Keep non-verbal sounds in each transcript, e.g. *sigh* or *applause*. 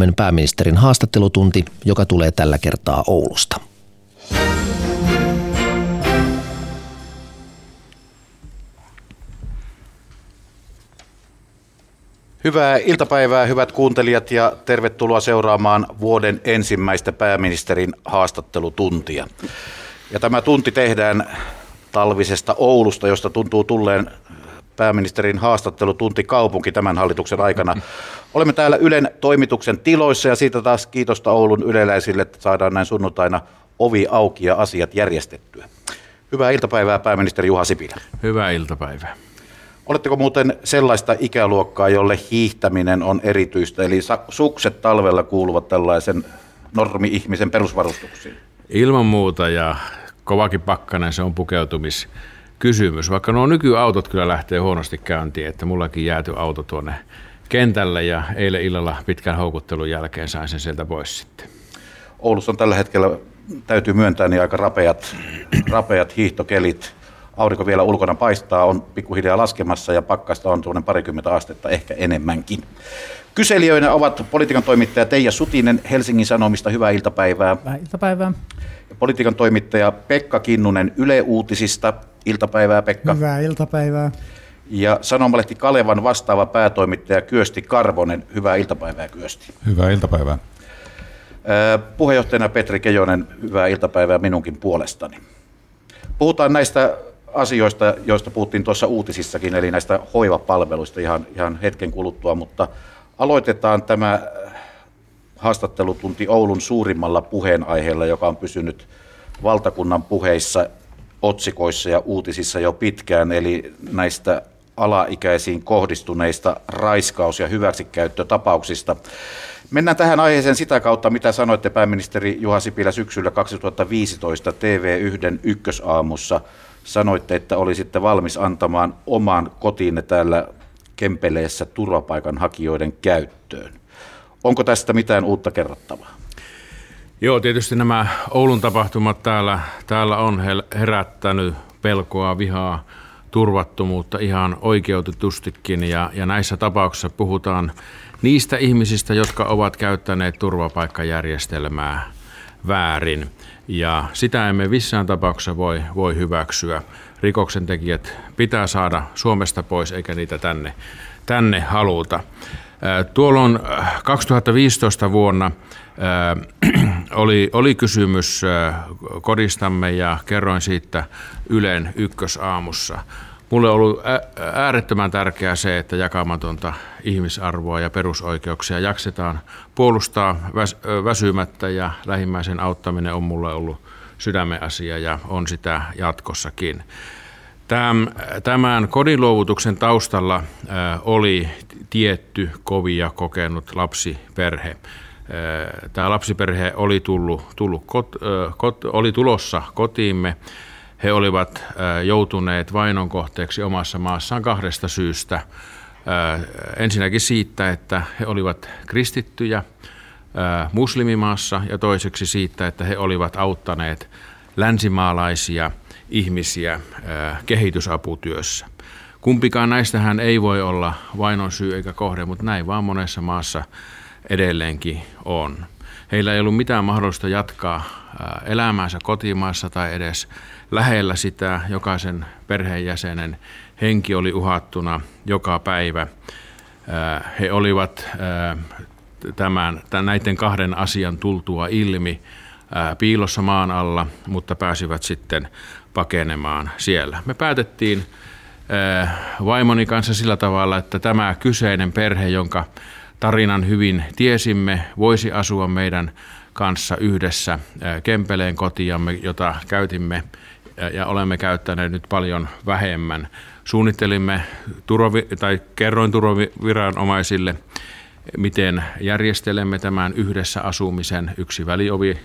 Suomen pääministerin haastattelutunti, joka tulee tällä kertaa Oulusta. Hyvää iltapäivää, hyvät kuuntelijat, ja tervetuloa seuraamaan vuoden ensimmäistä pääministerin haastattelutuntia. Ja tämä tunti tehdään talvisesta Oulusta, josta tuntuu tulleen pääministerin haastattelutunti kaupunki tämän hallituksen aikana. Olemme täällä Ylen toimituksen tiloissa ja siitä taas kiitosta Oulun yleläisille, että saadaan näin sunnuntaina ovi auki ja asiat järjestettyä. Hyvää iltapäivää pääministeri Juha Sipilä. Hyvää iltapäivää. Oletteko muuten sellaista ikäluokkaa, jolle hiihtäminen on erityistä, eli sukset talvella kuuluvat tällaisen normi-ihmisen perusvarustuksiin? Ilman muuta ja kovakin pakkanen se on pukeutumiskysymys. Vaikka nuo nykyautot kyllä lähtee huonosti käyntiin, että mullakin jääty auto tuonne kentälle ja eilen illalla pitkän houkuttelun jälkeen sain sen sieltä pois sitten. Oulussa on tällä hetkellä, täytyy myöntää, niin aika rapeat, rapeat hiihtokelit aurinko vielä ulkona paistaa, on pikkuhiljaa laskemassa ja pakkasta on tuonne parikymmentä astetta, ehkä enemmänkin. Kyselijöinä ovat politiikan toimittaja Teija Sutinen Helsingin Sanomista. Hyvää iltapäivää. Hyvää iltapäivää. Politiikan toimittaja Pekka Kinnunen Yle Uutisista. Iltapäivää Pekka. Hyvää iltapäivää. Ja Sanomalehti Kalevan vastaava päätoimittaja Kyösti Karvonen. Hyvää iltapäivää Kyösti. Hyvää iltapäivää. Puheenjohtajana Petri Kejonen, hyvää iltapäivää minunkin puolestani. Puhutaan näistä asioista, joista puhuttiin tuossa uutisissakin, eli näistä hoivapalveluista ihan, ihan hetken kuluttua, mutta aloitetaan tämä äh, haastattelutunti Oulun suurimmalla puheenaiheella, joka on pysynyt valtakunnan puheissa, otsikoissa ja uutisissa jo pitkään, eli näistä alaikäisiin kohdistuneista raiskaus- ja hyväksikäyttötapauksista. Mennään tähän aiheeseen sitä kautta, mitä sanoitte pääministeri Juha Sipilä syksyllä 2015 TV1 ykkösaamussa – sanoitte, että olisitte valmis antamaan oman kotiinne täällä Kempeleessä turvapaikanhakijoiden käyttöön. Onko tästä mitään uutta kerrottavaa? Joo, tietysti nämä Oulun tapahtumat täällä, täällä on herättänyt pelkoa, vihaa, turvattomuutta ihan oikeutetustikin. Ja, ja näissä tapauksissa puhutaan niistä ihmisistä, jotka ovat käyttäneet turvapaikkajärjestelmää väärin. Ja sitä emme missään tapauksessa voi, voi hyväksyä. Rikoksentekijät pitää saada Suomesta pois, eikä niitä tänne, tänne haluta. Tuolloin 2015 vuonna *clears throat* oli, oli kysymys kodistamme ja kerroin siitä Ylen ykkösaamussa. Mulle on ollut äärettömän tärkeää se, että jakamatonta ihmisarvoa ja perusoikeuksia jaksetaan puolustaa väsymättä ja lähimmäisen auttaminen on mulle ollut sydämen asia ja on sitä jatkossakin. Tämän kodinluovutuksen taustalla oli tietty kovia kokenut lapsiperhe. Tämä lapsiperhe oli, tullut, tullut kot, kot, oli tulossa kotiimme he olivat joutuneet vainon kohteeksi omassa maassaan kahdesta syystä. Ensinnäkin siitä, että he olivat kristittyjä muslimimaassa ja toiseksi siitä, että he olivat auttaneet länsimaalaisia ihmisiä kehitysaputyössä. Kumpikaan näistähän ei voi olla vainon syy eikä kohde, mutta näin vaan monessa maassa edelleenkin on. Heillä ei ollut mitään mahdollista jatkaa elämäänsä kotimaassa tai edes lähellä sitä. Jokaisen perheenjäsenen henki oli uhattuna joka päivä. He olivat tämän, tämän, näiden kahden asian tultua ilmi piilossa maan alla, mutta pääsivät sitten pakenemaan siellä. Me päätettiin vaimoni kanssa sillä tavalla, että tämä kyseinen perhe, jonka tarinan hyvin tiesimme, voisi asua meidän kanssa yhdessä Kempeleen kotiamme, jota käytimme ja olemme käyttäneet nyt paljon vähemmän. Suunnittelimme turvavi- tai kerroin turvaviranomaisille, miten järjestelemme tämän yhdessä asumisen. Yksi väliovi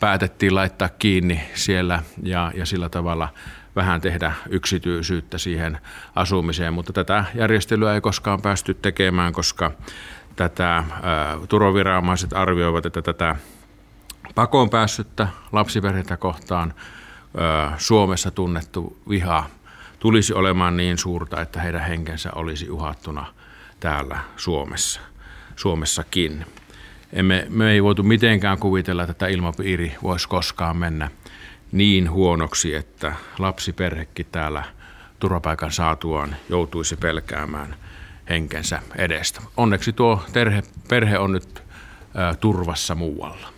päätettiin laittaa kiinni siellä ja, ja sillä tavalla vähän tehdä yksityisyyttä siihen asumiseen, mutta tätä järjestelyä ei koskaan päästy tekemään, koska tätä ä, turvaviranomaiset arvioivat, että tätä pakoon päässyttä lapsiperheitä kohtaan Suomessa tunnettu viha tulisi olemaan niin suurta, että heidän henkensä olisi uhattuna täällä Suomessa, Suomessakin. emme, me ei voitu mitenkään kuvitella, että tämä ilmapiiri voisi koskaan mennä niin huonoksi, että lapsiperhekin täällä turvapaikan saatuaan joutuisi pelkäämään henkensä edestä. Onneksi tuo terhe, perhe on nyt ä, turvassa muualla.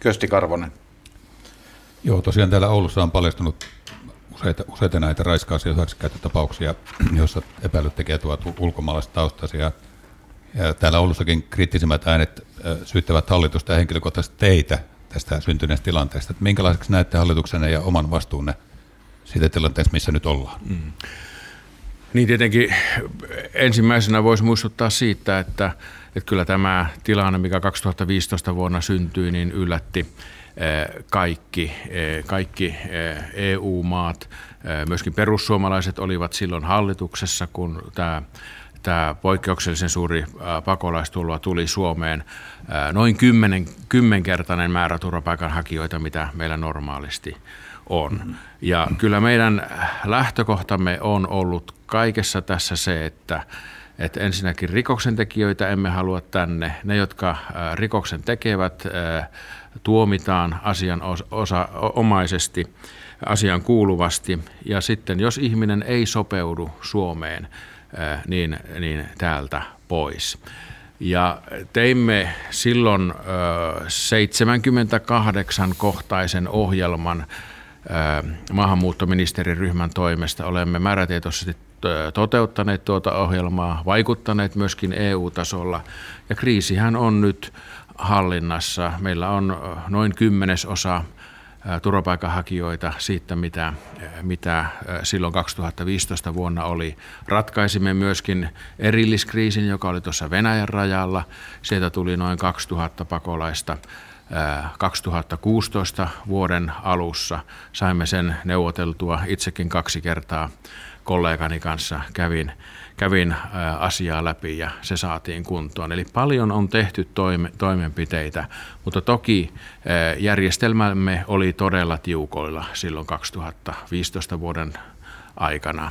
Kösti Karvonen. Joo, tosiaan täällä Oulussa on paljastunut useita, useita näitä raiskaus- ja hyväksikäyttötapauksia, joissa epäilyt tekijät ovat ulkomaalaistaustaisia. Ja täällä Oulussakin kriittisimmät äänet syyttävät hallitusta ja henkilökohtaisesti teitä tästä syntyneestä tilanteesta. Että minkälaiseksi näette hallituksenne ja oman vastuunne siitä tilanteesta, missä nyt ollaan? Mm. Niin tietenkin ensimmäisenä voisi muistuttaa siitä, että, että kyllä tämä tilanne, mikä 2015 vuonna syntyi, niin yllätti kaikki, kaikki EU-maat, myöskin perussuomalaiset olivat silloin hallituksessa, kun tämä tämä poikkeuksellisen suuri pakolaistulo tuli Suomeen. Noin kymmenen, kymmenkertainen määrä turvapaikanhakijoita, mitä meillä normaalisti on. Ja kyllä meidän lähtökohtamme on ollut kaikessa tässä se, että, että ensinnäkin rikoksentekijöitä emme halua tänne. Ne, jotka rikoksen tekevät, tuomitaan asian osa, omaisesti, asian kuuluvasti. Ja sitten jos ihminen ei sopeudu Suomeen, niin, niin täältä pois. Ja teimme silloin 78 kohtaisen ohjelman maahanmuuttoministeriryhmän toimesta. Olemme määrätietoisesti toteuttaneet tuota ohjelmaa, vaikuttaneet myöskin EU-tasolla. Ja kriisihän on nyt hallinnassa. Meillä on noin kymmenesosa turvapaikanhakijoita siitä, mitä, mitä silloin 2015 vuonna oli. Ratkaisimme myöskin erilliskriisin, joka oli tuossa Venäjän rajalla. Sieltä tuli noin 2000 pakolaista. 2016 vuoden alussa saimme sen neuvoteltua itsekin kaksi kertaa kollegani kanssa kävin kävin asiaa läpi ja se saatiin kuntoon. Eli paljon on tehty toime, toimenpiteitä, mutta toki järjestelmämme oli todella tiukoilla silloin 2015 vuoden aikana.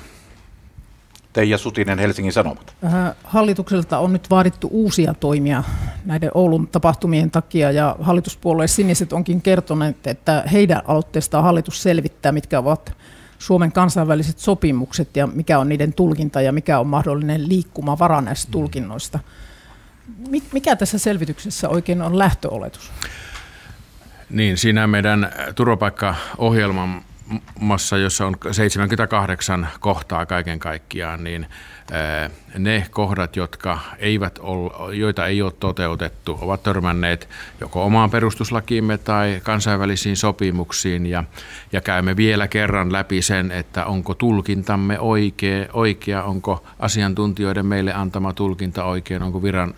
Teija Sutinen, Helsingin Sanomat. Hallitukselta on nyt vaadittu uusia toimia näiden Oulun tapahtumien takia ja hallituspuolueen siniset onkin kertoneet, että heidän aloitteestaan hallitus selvittää, mitkä ovat Suomen kansainväliset sopimukset ja mikä on niiden tulkinta ja mikä on mahdollinen liikkumavara näistä mm. tulkinnoista. Mikä tässä selvityksessä oikein on lähtöoletus? Niin, siinä meidän turvapaikkaohjelman massa, jossa on 78 kohtaa kaiken kaikkiaan, niin ne kohdat, jotka eivät ole, joita ei ole toteutettu, ovat törmänneet joko omaan perustuslakiimme tai kansainvälisiin sopimuksiin ja, ja käymme vielä kerran läpi sen, että onko tulkintamme oikea, oikea onko asiantuntijoiden meille antama tulkinta oikein, onko viran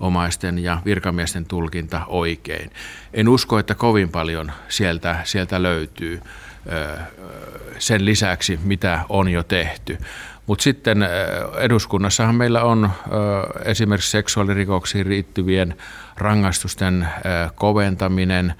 omaisten ja virkamiesten tulkinta oikein. En usko, että kovin paljon sieltä, sieltä löytyy sen lisäksi, mitä on jo tehty. Mutta sitten eduskunnassahan meillä on esimerkiksi seksuaalirikoksiin liittyvien rangaistusten koventaminen,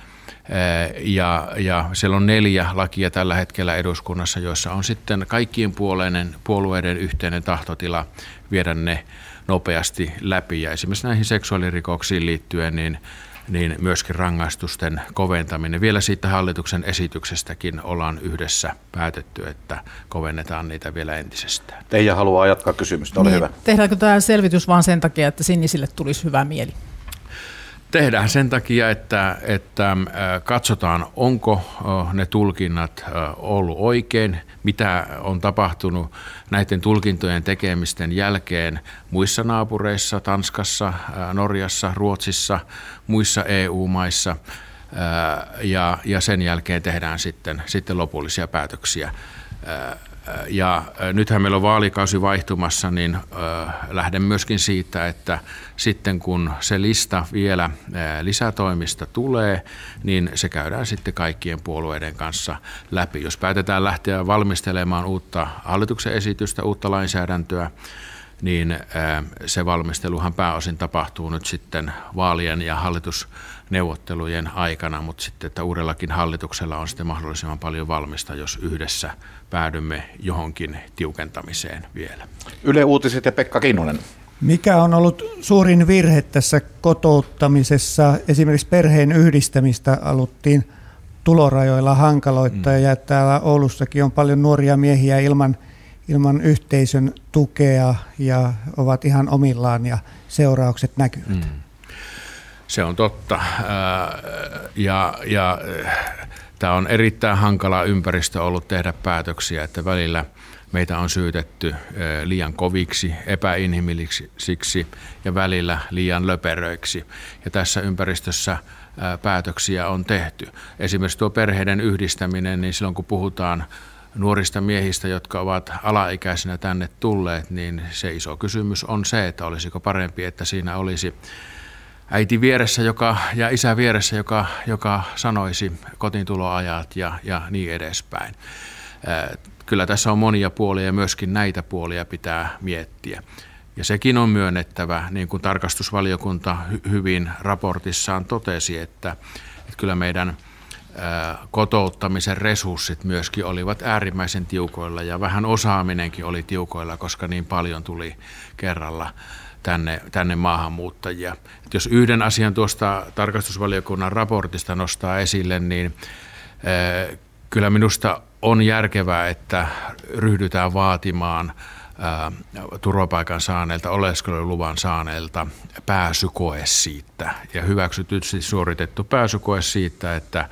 ja, ja siellä on neljä lakia tällä hetkellä eduskunnassa, joissa on sitten kaikkien puolueiden, puolueiden yhteinen tahtotila viedä ne nopeasti läpi. Ja esimerkiksi näihin seksuaalirikoksiin liittyen, niin niin myöskin rangaistusten koventaminen. Vielä siitä hallituksen esityksestäkin ollaan yhdessä päätetty, että kovennetaan niitä vielä entisestään. Teija haluaa jatkaa kysymystä, ole niin, hyvä. Tehdäänkö tämä selvitys vain sen takia, että sinisille tulisi hyvä mieli? Tehdään sen takia, että, että katsotaan, onko ne tulkinnat ollut oikein, mitä on tapahtunut näiden tulkintojen tekemisten jälkeen muissa naapureissa, Tanskassa, Norjassa, Ruotsissa, muissa EU-maissa. Ja, ja sen jälkeen tehdään sitten, sitten lopullisia päätöksiä ja nythän meillä on vaalikausi vaihtumassa, niin lähden myöskin siitä, että sitten kun se lista vielä lisätoimista tulee, niin se käydään sitten kaikkien puolueiden kanssa läpi. Jos päätetään lähteä valmistelemaan uutta hallituksen esitystä, uutta lainsäädäntöä, niin se valmisteluhan pääosin tapahtuu nyt sitten vaalien ja hallitusneuvottelujen aikana, mutta sitten, että uudellakin hallituksella on sitten mahdollisimman paljon valmista, jos yhdessä päädymme johonkin tiukentamiseen vielä. Yle Uutiset ja Pekka Kinnunen. Mikä on ollut suurin virhe tässä kotouttamisessa? Esimerkiksi perheen yhdistämistä aluttiin tulorajoilla hankaloittaa mm. ja täällä Oulussakin on paljon nuoria miehiä ilman, ilman yhteisön tukea ja ovat ihan omillaan ja seuraukset näkyvät. Mm. Se on totta. Ja, ja tämä on erittäin hankala ympäristö ollut tehdä päätöksiä, että välillä meitä on syytetty liian koviksi, epäinhimillisiksi ja välillä liian löperöiksi. Ja tässä ympäristössä päätöksiä on tehty. Esimerkiksi tuo perheiden yhdistäminen, niin silloin kun puhutaan nuorista miehistä, jotka ovat alaikäisenä tänne tulleet, niin se iso kysymys on se, että olisiko parempi, että siinä olisi äiti vieressä joka, ja isä vieressä, joka, joka sanoisi kotiintuloajat ja, ja niin edespäin. Kyllä tässä on monia puolia ja myöskin näitä puolia pitää miettiä. Ja sekin on myönnettävä, niin kuin tarkastusvaliokunta hyvin raportissaan totesi, että, että kyllä meidän kotouttamisen resurssit myöskin olivat äärimmäisen tiukoilla ja vähän osaaminenkin oli tiukoilla, koska niin paljon tuli kerralla tänne, tänne maahanmuuttajia. Et jos yhden asian tuosta tarkastusvaliokunnan raportista nostaa esille, niin kyllä minusta on järkevää, että ryhdytään vaatimaan turvapaikan saaneilta, oleskeluluvan saaneilta pääsykoe siitä ja hyväksytysti suoritettu pääsykoe siitä, että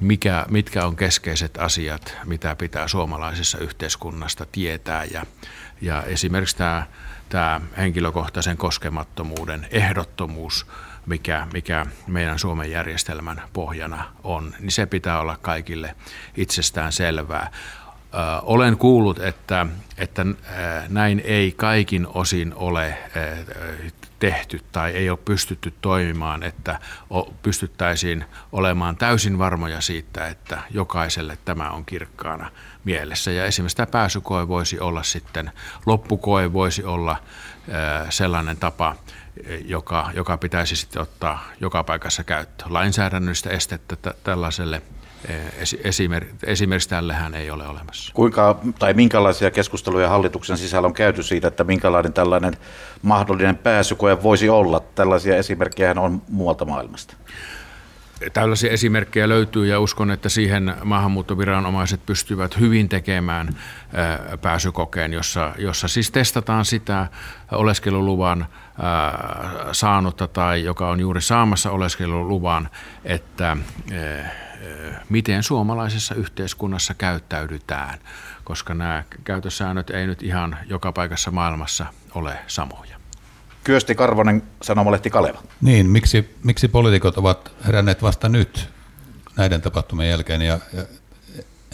mikä, mitkä on keskeiset asiat, mitä pitää suomalaisessa yhteiskunnasta tietää ja, ja esimerkiksi tämä tämä henkilökohtaisen koskemattomuuden ehdottomuus, mikä, mikä meidän Suomen järjestelmän pohjana on, niin se pitää olla kaikille itsestään selvää. Olen kuullut, että, että näin ei kaikin osin ole tehty tai ei ole pystytty toimimaan, että pystyttäisiin olemaan täysin varmoja siitä, että jokaiselle tämä on kirkkaana mielessä. Ja esimerkiksi tämä pääsykoe voisi olla sitten, loppukoe voisi olla sellainen tapa, joka, joka pitäisi sitten ottaa joka paikassa käyttöön. Lainsäädännöllistä estettä tällaiselle esimerkiksi tällähän ei ole olemassa. Kuinka tai minkälaisia keskusteluja hallituksen sisällä on käyty siitä, että minkälainen tällainen mahdollinen pääsykoe voisi olla? Tällaisia esimerkkejä on muualta maailmasta. Tällaisia esimerkkejä löytyy ja uskon, että siihen maahanmuuttoviranomaiset pystyvät hyvin tekemään pääsykokeen, jossa, jossa siis testataan sitä oleskeluluvan saanutta tai joka on juuri saamassa oleskeluluvan, että miten suomalaisessa yhteiskunnassa käyttäydytään, koska nämä käytössäännöt ei nyt ihan joka paikassa maailmassa ole samoja. Kyösti Karvonen, Sanomalehti Kaleva. Niin, miksi, miksi poliitikot ovat heränneet vasta nyt näiden tapahtumien jälkeen ja, ja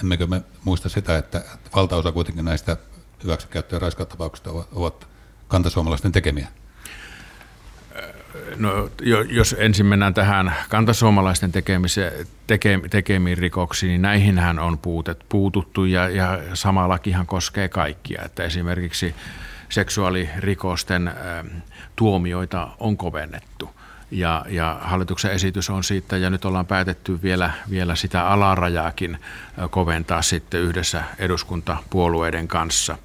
emmekö me muista sitä, että valtaosa kuitenkin näistä hyväksikäyttö- ja raiskautapauksista ovat, ovat kantasuomalaisten tekemiä? No, jos ensin mennään tähän kantasuomalaisten teke, tekemiin rikoksiin, niin näihinhän on puutet, puututtu ja, ja sama lakihan koskee kaikkia. Että esimerkiksi seksuaalirikosten ä, tuomioita on kovennettu. Ja, ja hallituksen esitys on siitä, ja nyt ollaan päätetty vielä, vielä sitä alarajaakin koventaa sitten yhdessä eduskuntapuolueiden kanssa.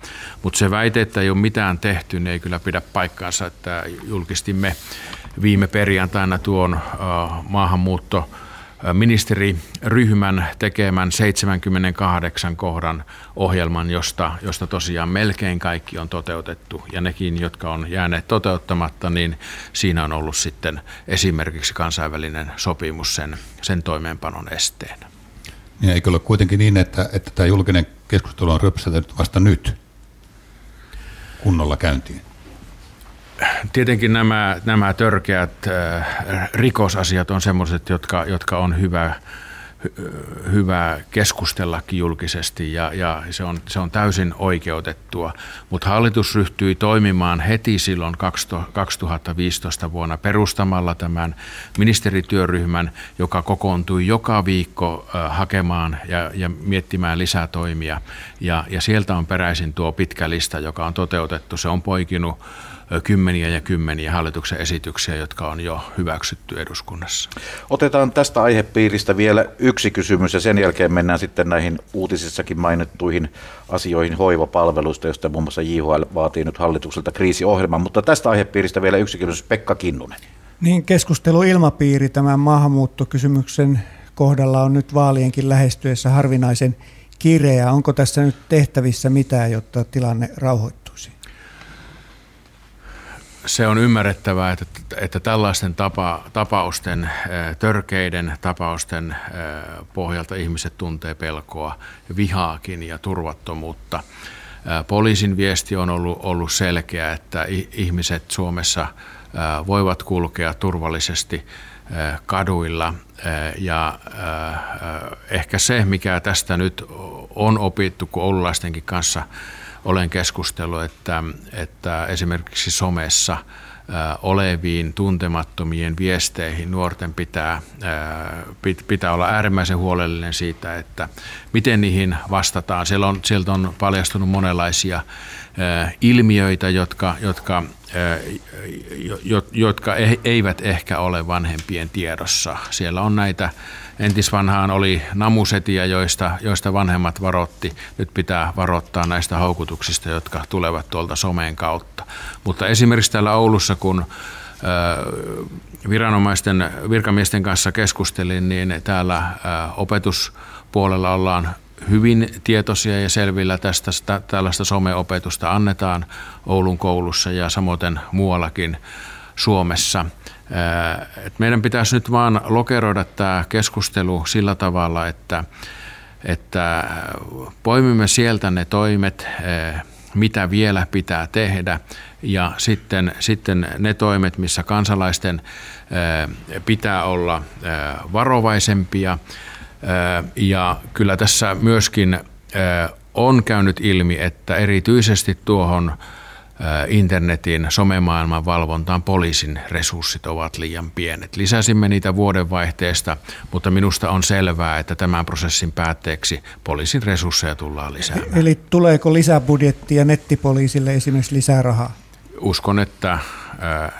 Mutta se väite, että ei ole mitään tehty, niin ei kyllä pidä paikkaansa, että julkistimme viime perjantaina tuon maahanmuutto ministeriryhmän tekemän 78 kohdan ohjelman, josta, josta tosiaan melkein kaikki on toteutettu. Ja nekin, jotka on jääneet toteuttamatta, niin siinä on ollut sitten esimerkiksi kansainvälinen sopimus sen, sen toimeenpanon esteenä. Ja eikö ole kuitenkin niin, että, että tämä julkinen keskustelu on rypsätelty vasta nyt kunnolla käyntiin? Tietenkin nämä, nämä törkeät äh, rikosasiat on sellaiset, jotka, jotka on hyvä, hyvä keskustellakin julkisesti ja, ja se, on, se on täysin oikeutettua. Mutta hallitus ryhtyi toimimaan heti silloin 2015 vuonna perustamalla tämän ministerityöryhmän, joka kokoontui joka viikko äh, hakemaan ja, ja miettimään lisää toimia. Ja, ja sieltä on peräisin tuo pitkä lista, joka on toteutettu. Se on poikinut kymmeniä ja kymmeniä hallituksen esityksiä, jotka on jo hyväksytty eduskunnassa. Otetaan tästä aihepiiristä vielä yksi kysymys ja sen jälkeen mennään sitten näihin uutisissakin mainittuihin asioihin hoivapalveluista, josta muun muassa JHL vaatii nyt hallitukselta kriisiohjelman. Mutta tästä aihepiiristä vielä yksi kysymys, Pekka Kinnunen. Niin, keskusteluilmapiiri tämän maahanmuuttokysymyksen kohdalla on nyt vaalienkin lähestyessä harvinaisen kireä. Onko tässä nyt tehtävissä mitään, jotta tilanne rauhoittuisi? Se on ymmärrettävää, että, että tällaisten tapa, tapausten, törkeiden tapausten pohjalta ihmiset tuntee pelkoa, vihaakin ja turvattomuutta. Poliisin viesti on ollut, ollut selkeä, että ihmiset Suomessa voivat kulkea turvallisesti kaduilla ja ehkä se, mikä tästä nyt on opittu, kun oululaistenkin kanssa olen keskustellut, että, että esimerkiksi somessa oleviin tuntemattomien viesteihin nuorten pitää, pitää olla äärimmäisen huolellinen siitä, että miten niihin vastataan. Siellä on, sieltä on paljastunut monenlaisia ilmiöitä, jotka, jotka jotka eivät ehkä ole vanhempien tiedossa. Siellä on näitä, entisvanhaan oli namusetia, joista, joista vanhemmat varotti. Nyt pitää varoittaa näistä houkutuksista, jotka tulevat tuolta someen kautta. Mutta esimerkiksi täällä Oulussa, kun viranomaisten, virkamiesten kanssa keskustelin, niin täällä opetuspuolella ollaan hyvin tietoisia ja selvillä tästä, tällaista someopetusta annetaan Oulun koulussa ja samoin muuallakin Suomessa. Et meidän pitäisi nyt vaan lokeroida tämä keskustelu sillä tavalla, että, että poimimme sieltä ne toimet, mitä vielä pitää tehdä ja sitten, sitten ne toimet, missä kansalaisten pitää olla varovaisempia – ja kyllä tässä myöskin on käynyt ilmi, että erityisesti tuohon internetin somemaailman valvontaan poliisin resurssit ovat liian pienet. Lisäsimme niitä vuodenvaihteesta, mutta minusta on selvää, että tämän prosessin päätteeksi poliisin resursseja tullaan lisäämään. Eli tuleeko lisäbudjettia nettipoliisille esimerkiksi lisää rahaa? Uskon, että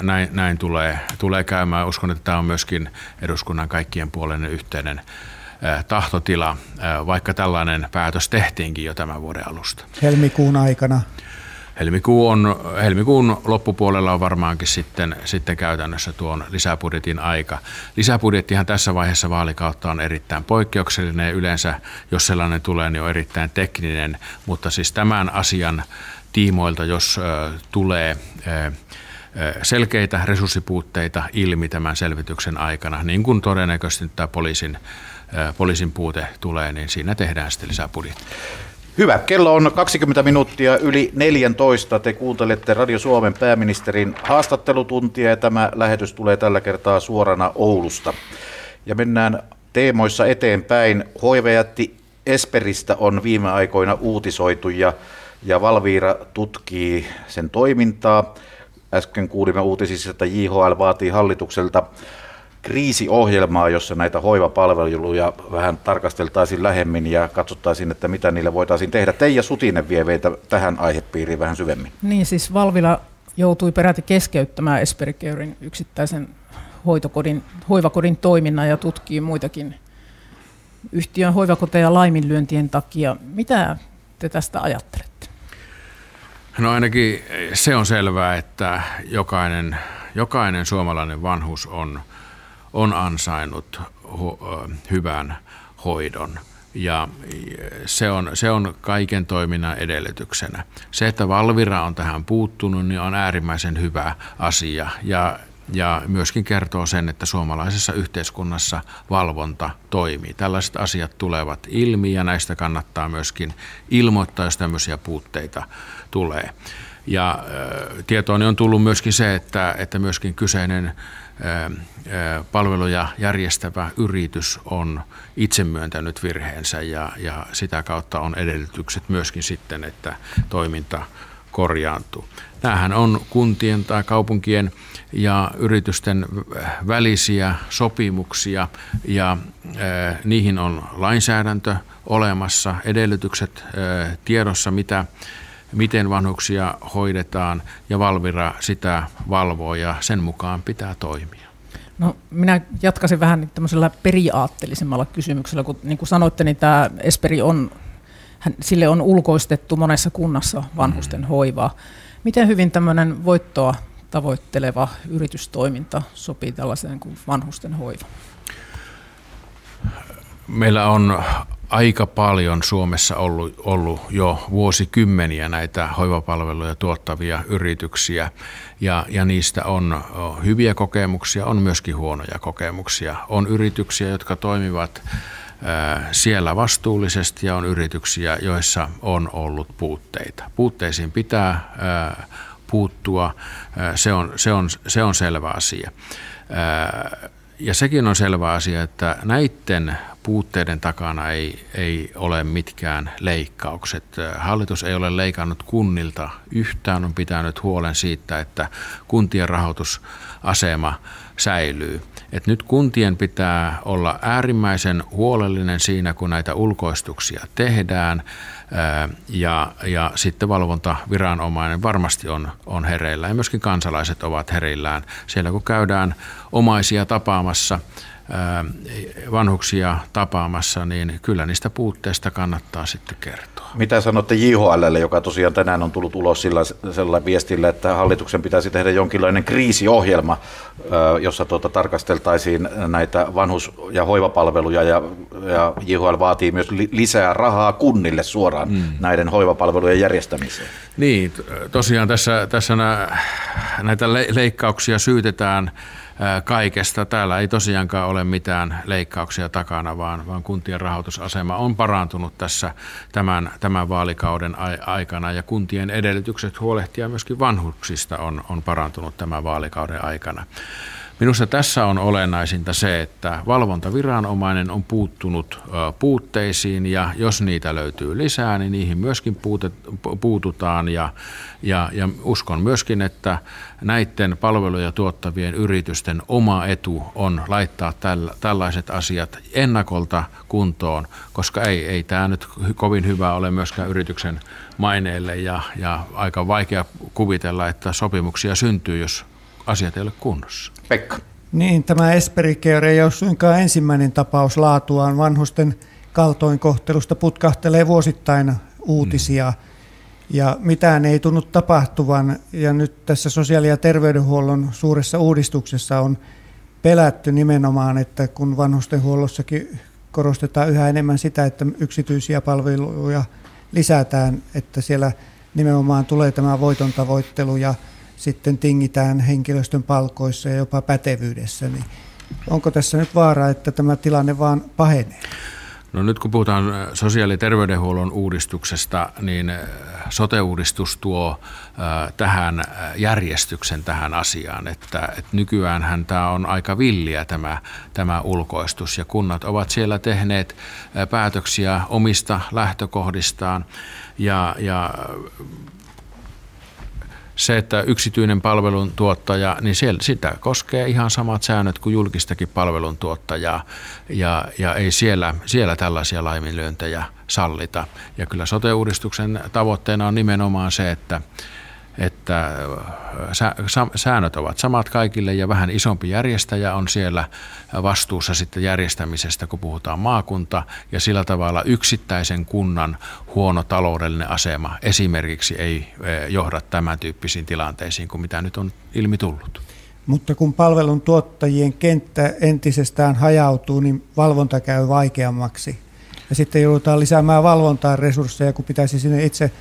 näin, näin tulee, tulee käymään. Uskon, että tämä on myöskin eduskunnan kaikkien puolen yhteinen tahtotila, vaikka tällainen päätös tehtiinkin jo tämän vuoden alusta. Helmikuun aikana? Helmikuu on, helmikuun loppupuolella on varmaankin sitten, sitten käytännössä tuon lisäbudjetin aika. Lisäbudjettihan tässä vaiheessa vaalikautta on erittäin poikkeuksellinen ja yleensä, jos sellainen tulee, niin on erittäin tekninen, mutta siis tämän asian tiimoilta, jos äh, tulee äh, selkeitä resurssipuutteita ilmi tämän selvityksen aikana, niin kuin todennäköisesti tämä poliisin poliisin puute tulee, niin siinä tehdään sitten lisää budjettia. Hyvä. Kello on 20 minuuttia yli 14. Te kuuntelette Radio Suomen pääministerin haastattelutuntia ja tämä lähetys tulee tällä kertaa suorana Oulusta. Ja mennään teemoissa eteenpäin. Hoivejätti Esperistä on viime aikoina uutisoitu ja, ja Valviira tutkii sen toimintaa. Äsken kuulimme uutisissa, että JHL vaatii hallitukselta kriisiohjelmaa, jossa näitä hoivapalveluja vähän tarkasteltaisiin lähemmin ja katsottaisiin, että mitä niille voitaisiin tehdä. Teija Sutinen vie veitä tähän aihepiiriin vähän syvemmin. Niin siis Valvila joutui peräti keskeyttämään Esperikeurin yksittäisen hoitokodin, hoivakodin toiminnan ja tutkii muitakin yhtiön hoivakoteja laiminlyöntien takia. Mitä te tästä ajattelette? No ainakin se on selvää, että jokainen, jokainen suomalainen vanhus on – on ansainnut hyvän hoidon. Ja se on, se on kaiken toiminnan edellytyksenä. Se, että Valvira on tähän puuttunut, niin on äärimmäisen hyvä asia. Ja, ja myöskin kertoo sen, että suomalaisessa yhteiskunnassa valvonta toimii. Tällaiset asiat tulevat ilmi ja näistä kannattaa myöskin ilmoittaa, jos tämmöisiä puutteita tulee. Ja äh, tietoon on tullut myöskin se, että, että myöskin kyseinen palveluja järjestävä yritys on itse myöntänyt virheensä ja, ja sitä kautta on edellytykset myöskin sitten, että toiminta korjaantuu. Tämähän on kuntien tai kaupunkien ja yritysten välisiä sopimuksia ja niihin on lainsäädäntö olemassa, edellytykset tiedossa, mitä miten vanhuksia hoidetaan ja Valvira sitä valvoo ja sen mukaan pitää toimia. No, minä jatkaisin vähän tämmöisellä periaatteellisemmalla kysymyksellä, kun niin kuin sanoitte, niin tämä Esperi on, hän, sille on ulkoistettu monessa kunnassa vanhusten mm. hoivaa. Miten hyvin tämmöinen voittoa tavoitteleva yritystoiminta sopii tällaiseen kuin vanhusten hoiva? Meillä on aika paljon Suomessa ollut, ollut jo vuosikymmeniä näitä hoivapalveluja tuottavia yrityksiä ja, ja niistä on hyviä kokemuksia, on myöskin huonoja kokemuksia. On yrityksiä, jotka toimivat siellä vastuullisesti ja on yrityksiä, joissa on ollut puutteita. Puutteisiin pitää puuttua, se on, se on, se on selvä asia. Ja sekin on selvä asia, että näiden puutteiden takana ei, ei ole mitkään leikkaukset. Hallitus ei ole leikannut kunnilta yhtään, on pitänyt huolen siitä, että kuntien rahoitusasema säilyy. Et nyt kuntien pitää olla äärimmäisen huolellinen siinä, kun näitä ulkoistuksia tehdään ja, ja sitten valvontaviranomainen varmasti on, on hereillä ja myöskin kansalaiset ovat hereillään. Siellä kun käydään omaisia tapaamassa, vanhuksia tapaamassa, niin kyllä niistä puutteista kannattaa sitten kertoa. Mitä sanotte JHLlle, joka tosiaan tänään on tullut ulos sillä, sillä viestillä, että hallituksen pitäisi tehdä jonkinlainen kriisiohjelma, jossa tuota, tarkasteltaisiin näitä vanhus- ja hoivapalveluja ja, ja JHL vaatii myös lisää rahaa kunnille suoraan mm. näiden hoivapalvelujen järjestämiseen. Niin, tosiaan tässä, tässä näitä leikkauksia syytetään kaikesta. Täällä ei tosiaankaan ole mitään leikkauksia takana, vaan, vaan kuntien rahoitusasema on parantunut tässä tämän, tämän vaalikauden aikana ja kuntien edellytykset huolehtia myöskin vanhuksista on, on parantunut tämän vaalikauden aikana. Minusta tässä on olennaisinta se, että valvontaviranomainen on puuttunut puutteisiin ja jos niitä löytyy lisää, niin niihin myöskin puututaan ja, ja, ja uskon myöskin, että näiden palveluja tuottavien yritysten oma etu on laittaa tällaiset asiat ennakolta kuntoon, koska ei, ei tämä nyt kovin hyvä ole myöskään yrityksen maineelle ja, ja aika vaikea kuvitella, että sopimuksia syntyy, jos asiat ei ole kunnossa. Pekka. Niin, tämä Esperikeure ei ole suinkaan ensimmäinen tapaus laatuaan. Vanhusten kaltoinkohtelusta putkahtelee vuosittain uutisia mm. ja mitään ei tunnu tapahtuvan. Ja nyt tässä sosiaali- ja terveydenhuollon suuressa uudistuksessa on pelätty nimenomaan, että kun vanhustenhuollossakin korostetaan yhä enemmän sitä, että yksityisiä palveluja lisätään, että siellä nimenomaan tulee tämä voiton tavoittelu ja sitten tingitään henkilöstön palkoissa ja jopa pätevyydessä, niin onko tässä nyt vaara, että tämä tilanne vaan pahenee? No nyt kun puhutaan äh, sosiaali- ja terveydenhuollon uudistuksesta, niin äh, sote-uudistus tuo äh, tähän järjestyksen tähän asiaan, että, että nykyäänhän tämä on aika villiä tämä, tämä ulkoistus ja kunnat ovat siellä tehneet päätöksiä omista lähtökohdistaan ja, ja se, että yksityinen palveluntuottaja, niin siellä, sitä koskee ihan samat säännöt kuin julkistakin palveluntuottajaa ja, ja ei siellä, siellä tällaisia laiminlyöntejä sallita. Ja kyllä sote-uudistuksen tavoitteena on nimenomaan se, että että säännöt ovat samat kaikille ja vähän isompi järjestäjä on siellä vastuussa sitten järjestämisestä, kun puhutaan maakunta ja sillä tavalla yksittäisen kunnan huono taloudellinen asema esimerkiksi ei johda tämän tyyppisiin tilanteisiin kuin mitä nyt on ilmi tullut. Mutta kun palvelun tuottajien kenttä entisestään hajautuu, niin valvonta käy vaikeammaksi. Ja sitten joudutaan lisäämään valvontaan resursseja, kun pitäisi sinne itse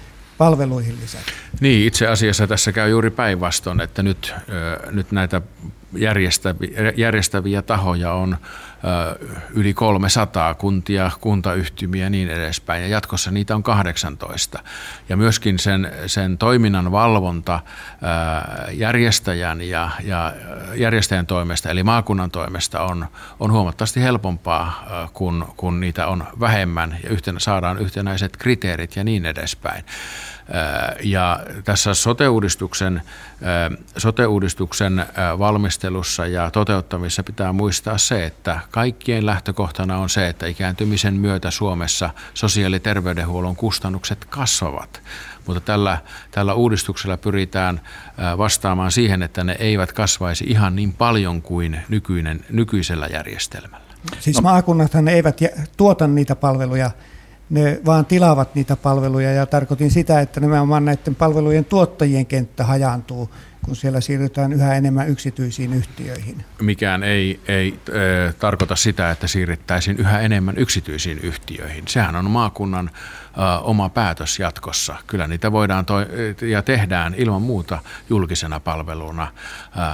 palveluihin lisätä. Niin, itse asiassa tässä käy juuri päinvastoin, että nyt, nyt näitä järjestäviä, järjestäviä tahoja on yli 300 kuntia, kuntayhtymiä ja niin edespäin, ja jatkossa niitä on 18. Ja myöskin sen, sen toiminnan valvonta järjestäjän ja, ja järjestäjän toimesta, eli maakunnan toimesta, on, on huomattavasti helpompaa, kun, kun niitä on vähemmän ja yhtenä, saadaan yhtenäiset kriteerit ja niin edespäin. Ja tässä sote-uudistuksen, sote-uudistuksen valmist valmistelussa ja toteuttamisessa pitää muistaa se, että kaikkien lähtökohtana on se, että ikääntymisen myötä Suomessa sosiaali- ja terveydenhuollon kustannukset kasvavat. Mutta tällä, tällä uudistuksella pyritään vastaamaan siihen, että ne eivät kasvaisi ihan niin paljon kuin nykyinen, nykyisellä järjestelmällä. Siis no. maakunnathan eivät tuota niitä palveluja, ne vaan tilaavat niitä palveluja ja tarkoitin sitä, että nimenomaan näiden palvelujen tuottajien kenttä hajaantuu kun siellä siirrytään yhä enemmän yksityisiin yhtiöihin. Mikään ei, ei äh, tarkoita sitä, että siirryttäisiin yhä enemmän yksityisiin yhtiöihin. Sehän on maakunnan oma päätös jatkossa. Kyllä niitä voidaan toi, ja tehdään ilman muuta julkisena palveluna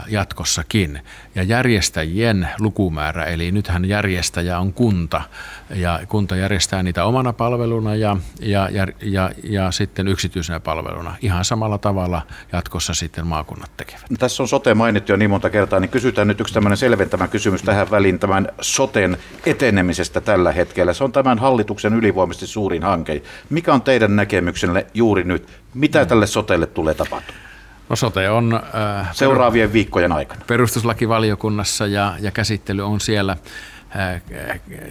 jatkossakin. Ja järjestäjien lukumäärä, eli nythän järjestäjä on kunta, ja kunta järjestää niitä omana palveluna ja, ja, ja, ja, ja sitten yksityisenä palveluna. Ihan samalla tavalla jatkossa sitten maakunnat tekevät. No, tässä on sote mainittu jo niin monta kertaa, niin kysytään nyt yksi tämmöinen selventävä kysymys tähän väliin tämän soten etenemisestä tällä hetkellä. Se on tämän hallituksen ylivoimaisesti suurin hanke. Mikä on teidän näkemyksenne juuri nyt? Mitä mm. tälle sotelle tulee tapahtumaan? No sote on... Äh, Seuraavien viikkojen aikana. Perustuslakivaliokunnassa ja, ja käsittely on siellä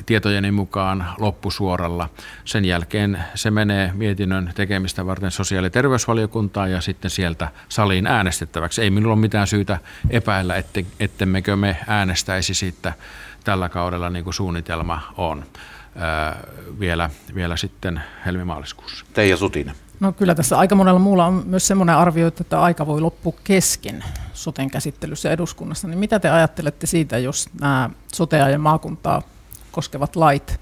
tietojeni mukaan loppusuoralla. Sen jälkeen se menee mietinnön tekemistä varten sosiaali- ja terveysvaliokuntaan ja sitten sieltä saliin äänestettäväksi. Ei minulla ole mitään syytä epäillä, ette, ettemmekö me äänestäisi siitä tällä kaudella niin kuin suunnitelma on vielä, vielä sitten helmimaaliskuussa. Teija Sutinen. No kyllä tässä aika monella muulla on myös semmoinen arvio, että aika voi loppua kesken soten käsittelyssä eduskunnassa. Niin mitä te ajattelette siitä, jos nämä sotea ja maakuntaa koskevat lait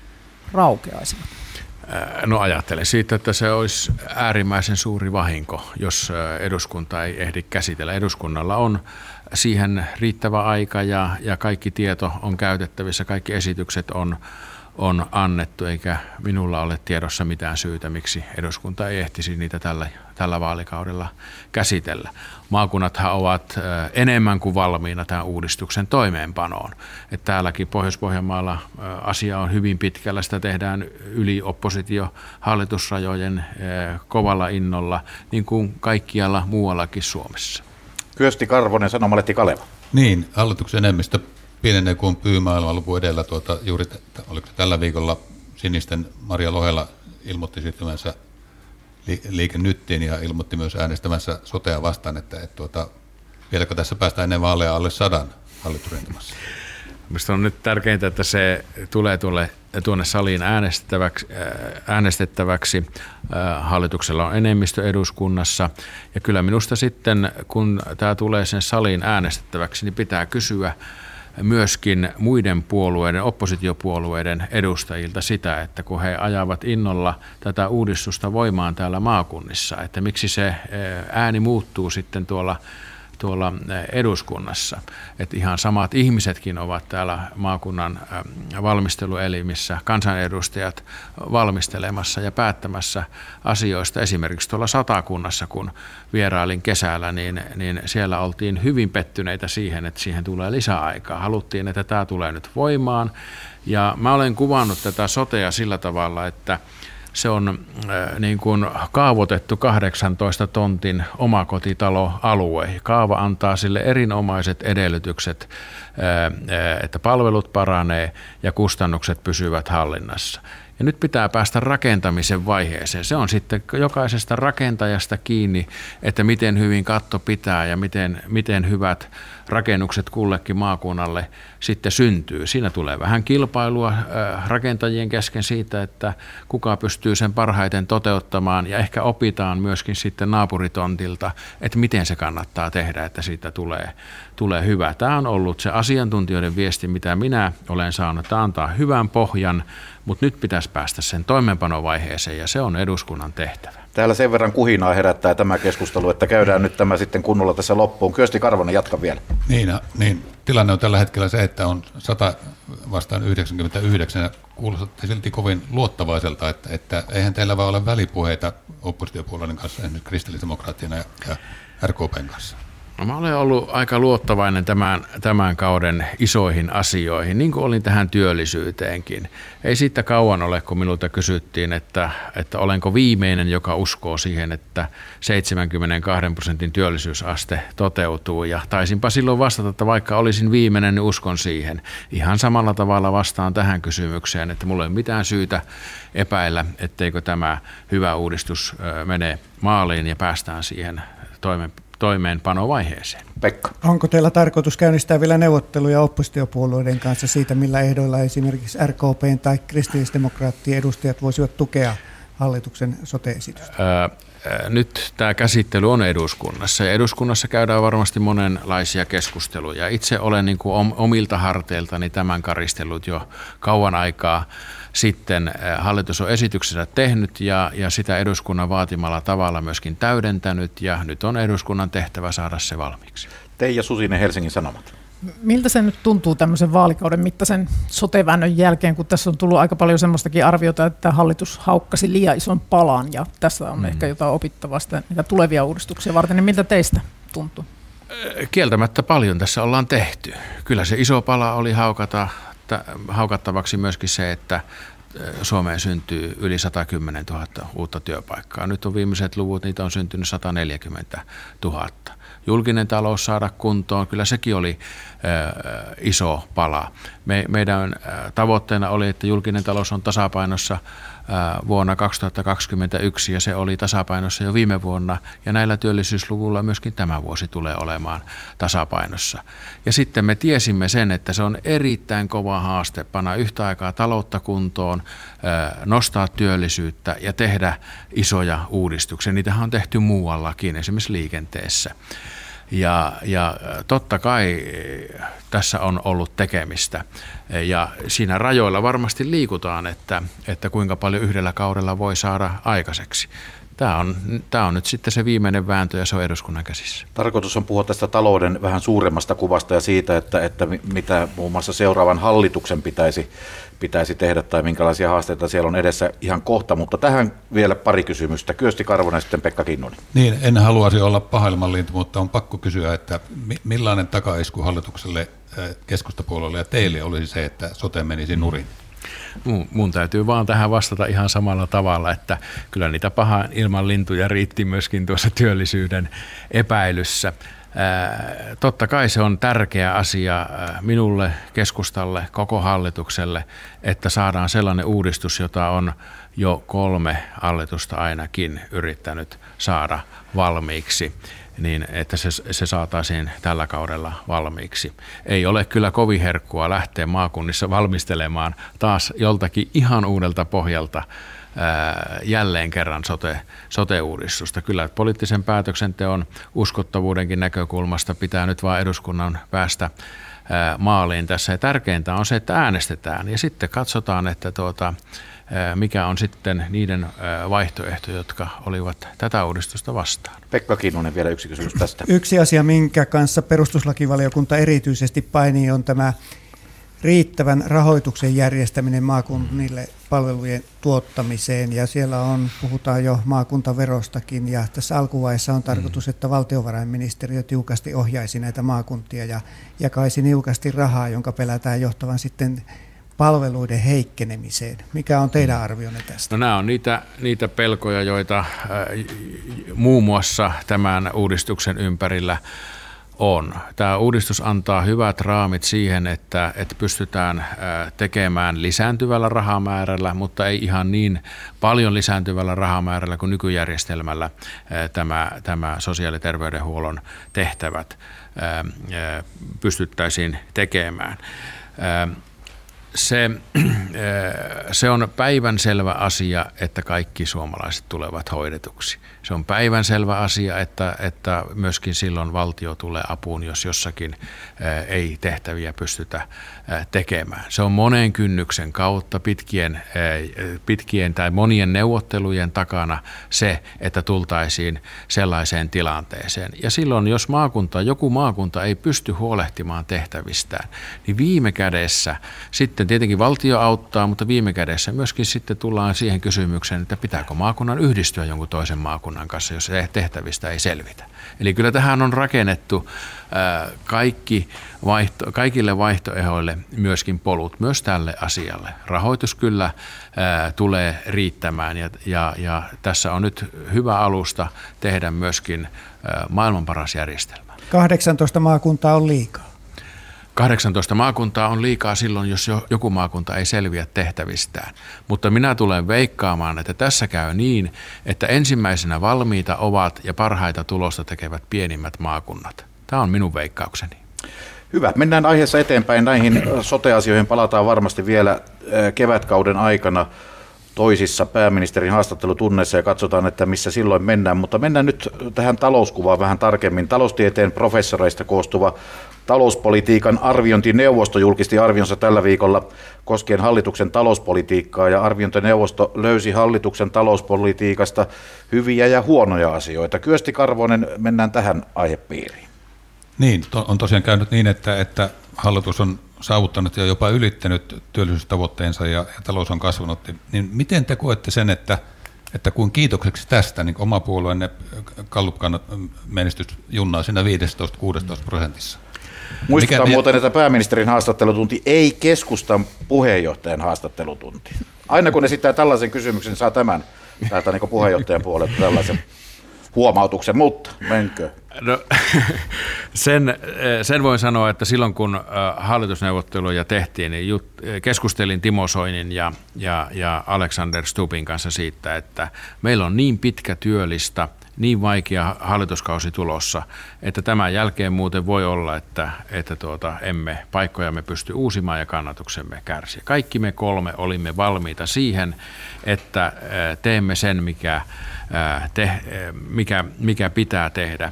raukeaisivat? No ajattelen siitä, että se olisi äärimmäisen suuri vahinko, jos eduskunta ei ehdi käsitellä. Eduskunnalla on siihen riittävä aika ja, ja kaikki tieto on käytettävissä, kaikki esitykset on, on annettu, eikä minulla ole tiedossa mitään syytä, miksi eduskunta ei ehtisi niitä tällä, tällä vaalikaudella käsitellä. Maakunnathan ovat enemmän kuin valmiina tämän uudistuksen toimeenpanoon. Että täälläkin Pohjois-Pohjanmaalla asia on hyvin pitkällä, sitä tehdään yli oppositio-hallitusrajojen kovalla innolla, niin kuin kaikkialla muuallakin Suomessa. Kyösti Karvonen, Sanomalehti Kaleva. Niin, hallituksen enemmistö pienenee kuin pyymaailman luku edellä. Tuota, juuri t- oliko tällä viikolla sinisten Maria Lohela ilmoitti siirtymänsä li- liike nyttiin ja ilmoitti myös äänestämässä sotea vastaan, että et, tuota, vieläkö tässä päästään ennen vaaleja alle sadan hallitusrintamassa? Minusta on nyt tärkeintä, että se tulee tuolle, tuonne saliin äänestettäväksi. Äh, äänestettäväksi. Äh, hallituksella on enemmistö eduskunnassa. Ja kyllä minusta sitten, kun tämä tulee sen saliin äänestettäväksi, niin pitää kysyä, myöskin muiden puolueiden, oppositiopuolueiden edustajilta sitä, että kun he ajavat innolla tätä uudistusta voimaan täällä maakunnissa, että miksi se ääni muuttuu sitten tuolla tuolla eduskunnassa. Että ihan samat ihmisetkin ovat täällä maakunnan valmisteluelimissä, kansanedustajat valmistelemassa ja päättämässä asioista. Esimerkiksi tuolla satakunnassa, kun vierailin kesällä, niin, niin siellä oltiin hyvin pettyneitä siihen, että siihen tulee lisäaikaa. Haluttiin, että tämä tulee nyt voimaan. Ja mä olen kuvannut tätä sotea sillä tavalla, että se on äh, niin kuin kaavoitettu 18 tontin omakotitaloalue. Kaava antaa sille erinomaiset edellytykset, äh, äh, että palvelut paranee ja kustannukset pysyvät hallinnassa. Ja nyt pitää päästä rakentamisen vaiheeseen. Se on sitten jokaisesta rakentajasta kiinni, että miten hyvin katto pitää ja miten, miten hyvät rakennukset kullekin maakunnalle sitten syntyy. Siinä tulee vähän kilpailua äh, rakentajien kesken siitä, että kuka pystyy sen parhaiten toteuttamaan ja ehkä opitaan myöskin sitten naapuritontilta, että miten se kannattaa tehdä, että siitä tulee, tulee hyvä. Tämä on ollut se asiantuntijoiden viesti, mitä minä olen saanut. Tämä antaa hyvän pohjan, mutta nyt pitäisi päästä sen toimeenpanovaiheeseen ja se on eduskunnan tehtävä. Täällä sen verran kuhinaa herättää tämä keskustelu, että käydään nyt tämä sitten kunnolla tässä loppuun. Kyösti Karvonen, jatka vielä. Niin, niin, tilanne on tällä hetkellä se, että on 100 vastaan 99 kuulostatte silti kovin luottavaiselta, että, että eihän teillä vaan ole välipuheita oppositiopuolueiden kanssa, esimerkiksi kristillisdemokraattien ja, ja RKPn kanssa. No, mä olen ollut aika luottavainen tämän, tämän kauden isoihin asioihin, niin kuin olin tähän työllisyyteenkin. Ei siitä kauan ole, kun minulta kysyttiin, että, että olenko viimeinen, joka uskoo siihen, että 72 prosentin työllisyysaste toteutuu. Ja taisinpa silloin vastata, että vaikka olisin viimeinen, niin uskon siihen. Ihan samalla tavalla vastaan tähän kysymykseen, että mulla ei ole mitään syytä epäillä, etteikö tämä hyvä uudistus mene maaliin ja päästään siihen toimen, toimeenpanovaiheeseen. Pekka. Onko teillä tarkoitus käynnistää vielä neuvotteluja oppositiopuolueiden kanssa siitä, millä ehdoilla esimerkiksi RKP tai kristillisdemokraattien edustajat voisivat tukea hallituksen sote-esitystä? Öö, nyt tämä käsittely on eduskunnassa ja eduskunnassa käydään varmasti monenlaisia keskusteluja. Itse olen niin kuin omilta harteiltani tämän karistellut jo kauan aikaa sitten eh, hallitus on esityksensä tehnyt ja, ja sitä eduskunnan vaatimalla tavalla myöskin täydentänyt ja nyt on eduskunnan tehtävä saada se valmiiksi. Teija Susinen, Helsingin Sanomat. Miltä se nyt tuntuu tämmöisen vaalikauden mittaisen soteväännön jälkeen, kun tässä on tullut aika paljon semmoistakin arviota, että hallitus haukkasi liian ison palan ja tässä on mm. ehkä jotain opittavaa sitä, niitä tulevia uudistuksia varten, niin miltä teistä tuntuu? Eh, kieltämättä paljon tässä ollaan tehty. Kyllä se iso pala oli haukata haukattavaksi myöskin se, että Suomeen syntyy yli 110 000 uutta työpaikkaa. Nyt on viimeiset luvut, niitä on syntynyt 140 000. Julkinen talous saada kuntoon, kyllä sekin oli iso pala. Me, meidän tavoitteena oli, että julkinen talous on tasapainossa vuonna 2021 ja se oli tasapainossa jo viime vuonna ja näillä työllisyysluvuilla myöskin tämä vuosi tulee olemaan tasapainossa. Ja sitten me tiesimme sen, että se on erittäin kova haaste panna yhtä aikaa taloutta kuntoon, nostaa työllisyyttä ja tehdä isoja uudistuksia. Niitähän on tehty muuallakin, esimerkiksi liikenteessä. Ja, ja totta kai tässä on ollut tekemistä. Ja siinä rajoilla varmasti liikutaan, että, että kuinka paljon yhdellä kaudella voi saada aikaiseksi. Tämä on, tämä on nyt sitten se viimeinen vääntö ja se on eduskunnan käsissä. Tarkoitus on puhua tästä talouden vähän suuremmasta kuvasta ja siitä, että, että mitä muun muassa seuraavan hallituksen pitäisi, pitäisi tehdä tai minkälaisia haasteita siellä on edessä ihan kohta. Mutta tähän vielä pari kysymystä. Kyösti Karvonen sitten Pekka Kinnunen. Niin, en haluaisi olla pahailmanlintu, mutta on pakko kysyä, että millainen takaisku hallitukselle, keskustapuolelle ja teille olisi se, että sote menisi nurin? mun täytyy vaan tähän vastata ihan samalla tavalla, että kyllä niitä pahan ilman lintuja riitti myöskin tuossa työllisyyden epäilyssä. Totta kai se on tärkeä asia minulle, keskustalle, koko hallitukselle, että saadaan sellainen uudistus, jota on jo kolme hallitusta ainakin yrittänyt saada valmiiksi niin että se, se saataisiin tällä kaudella valmiiksi. Ei ole kyllä kovin herkkua lähteä maakunnissa valmistelemaan taas joltakin ihan uudelta pohjalta jälleen kerran sote, sote-uudistusta. Kyllä poliittisen päätöksenteon uskottavuudenkin näkökulmasta pitää nyt vain eduskunnan päästä ää, maaliin tässä. Ja tärkeintä on se, että äänestetään ja sitten katsotaan, että tuota, mikä on sitten niiden vaihtoehto, jotka olivat tätä uudistusta vastaan. Pekka Kinnunen, vielä yksi kysymys tästä. Yksi asia, minkä kanssa perustuslakivaliokunta erityisesti painii, on tämä riittävän rahoituksen järjestäminen maakunnille palvelujen tuottamiseen. Ja siellä on, puhutaan jo maakuntaverostakin ja tässä alkuvaiheessa on tarkoitus, että valtiovarainministeriö tiukasti ohjaisi näitä maakuntia ja jakaisi niukasti rahaa, jonka pelätään johtavan sitten palveluiden heikkenemiseen. Mikä on teidän arvionne tästä? No nämä on niitä, niitä pelkoja, joita äh, muun muassa tämän uudistuksen ympärillä on. Tämä uudistus antaa hyvät raamit siihen, että, että pystytään tekemään lisääntyvällä rahamäärällä, mutta ei ihan niin paljon lisääntyvällä rahamäärällä kuin nykyjärjestelmällä tämä, tämä sosiaali- ja terveydenhuollon tehtävät pystyttäisiin tekemään se, *clears throat* se on päivänselvä asia, että kaikki suomalaiset tulevat hoidetuksi. Se on päivänselvä asia, että, että myöskin silloin valtio tulee apuun, jos jossakin ei tehtäviä pystytä tekemään. Se on monen kynnyksen kautta pitkien, pitkien tai monien neuvottelujen takana se, että tultaisiin sellaiseen tilanteeseen. Ja silloin, jos maakunta, joku maakunta ei pysty huolehtimaan tehtävistään, niin viime kädessä sitten tietenkin valtio auttaa, mutta viime kädessä myöskin sitten tullaan siihen kysymykseen, että pitääkö maakunnan yhdistyä jonkun toisen maakunnan kanssa, jos tehtävistä ei selvitä. Eli kyllä tähän on rakennettu kaikki vaihto, kaikille vaihtoehdoille myöskin polut, myös tälle asialle. Rahoitus kyllä tulee riittämään ja, ja, ja tässä on nyt hyvä alusta tehdä myöskin maailman paras järjestelmä. 18 maakuntaa on liikaa. 18 maakuntaa on liikaa silloin, jos joku maakunta ei selviä tehtävistään. Mutta minä tulen veikkaamaan, että tässä käy niin, että ensimmäisenä valmiita ovat ja parhaita tulosta tekevät pienimmät maakunnat. Tämä on minun veikkaukseni. Hyvä. Mennään aiheessa eteenpäin. Näihin soteasioihin palataan varmasti vielä kevätkauden aikana toisissa pääministerin haastattelutunneissa ja katsotaan, että missä silloin mennään. Mutta mennään nyt tähän talouskuvaan vähän tarkemmin. Taloustieteen professoreista koostuva talouspolitiikan arviointineuvosto julkisti arvionsa tällä viikolla koskien hallituksen talouspolitiikkaa ja arviointineuvosto löysi hallituksen talouspolitiikasta hyviä ja huonoja asioita. Kyösti Karvonen, mennään tähän aihepiiriin. Niin, on tosiaan käynyt niin, että, että hallitus on saavuttanut ja jopa ylittänyt työllisyystavoitteensa ja, ja talous on kasvanut. Niin miten te koette sen, että, että kun kiitokseksi tästä niin oma puolueenne kallupkan menestys junnaa siinä 15-16 prosentissa? Muistutan Mikä, muuten, että pääministerin haastattelutunti ei keskustan puheenjohtajan haastattelutunti. Aina kun esittää tällaisen kysymyksen, niin saa tämän täältä niin puheenjohtajan puolelta tällaisen huomautuksen, mutta menkö? No, *laughs* sen, sen voin sanoa, että silloin kun äh, hallitusneuvotteluja tehtiin, niin jut, keskustelin Timo Soinin ja, ja, ja Alexander Stupin kanssa siitä, että meillä on niin pitkä työllistä – niin vaikea hallituskausi tulossa, että tämän jälkeen muuten voi olla, että, että tuota, emme paikkojamme pysty uusimaan ja kannatuksemme kärsiä. Kaikki me kolme olimme valmiita siihen, että teemme sen, mikä, te, mikä, mikä pitää tehdä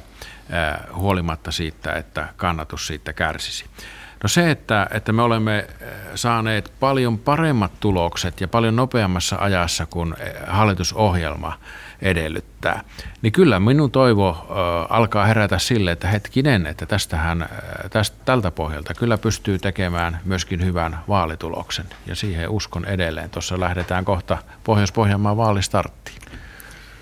huolimatta siitä, että kannatus siitä kärsisi. No se, että, että me olemme saaneet paljon paremmat tulokset ja paljon nopeammassa ajassa kuin hallitusohjelma edellyttää. Niin kyllä minun toivo alkaa herätä sille, että hetkinen, että tästähän, tästä, tältä pohjalta kyllä pystyy tekemään myöskin hyvän vaalituloksen. Ja siihen uskon edelleen. Tuossa lähdetään kohta Pohjois-Pohjanmaan vaalistarttiin.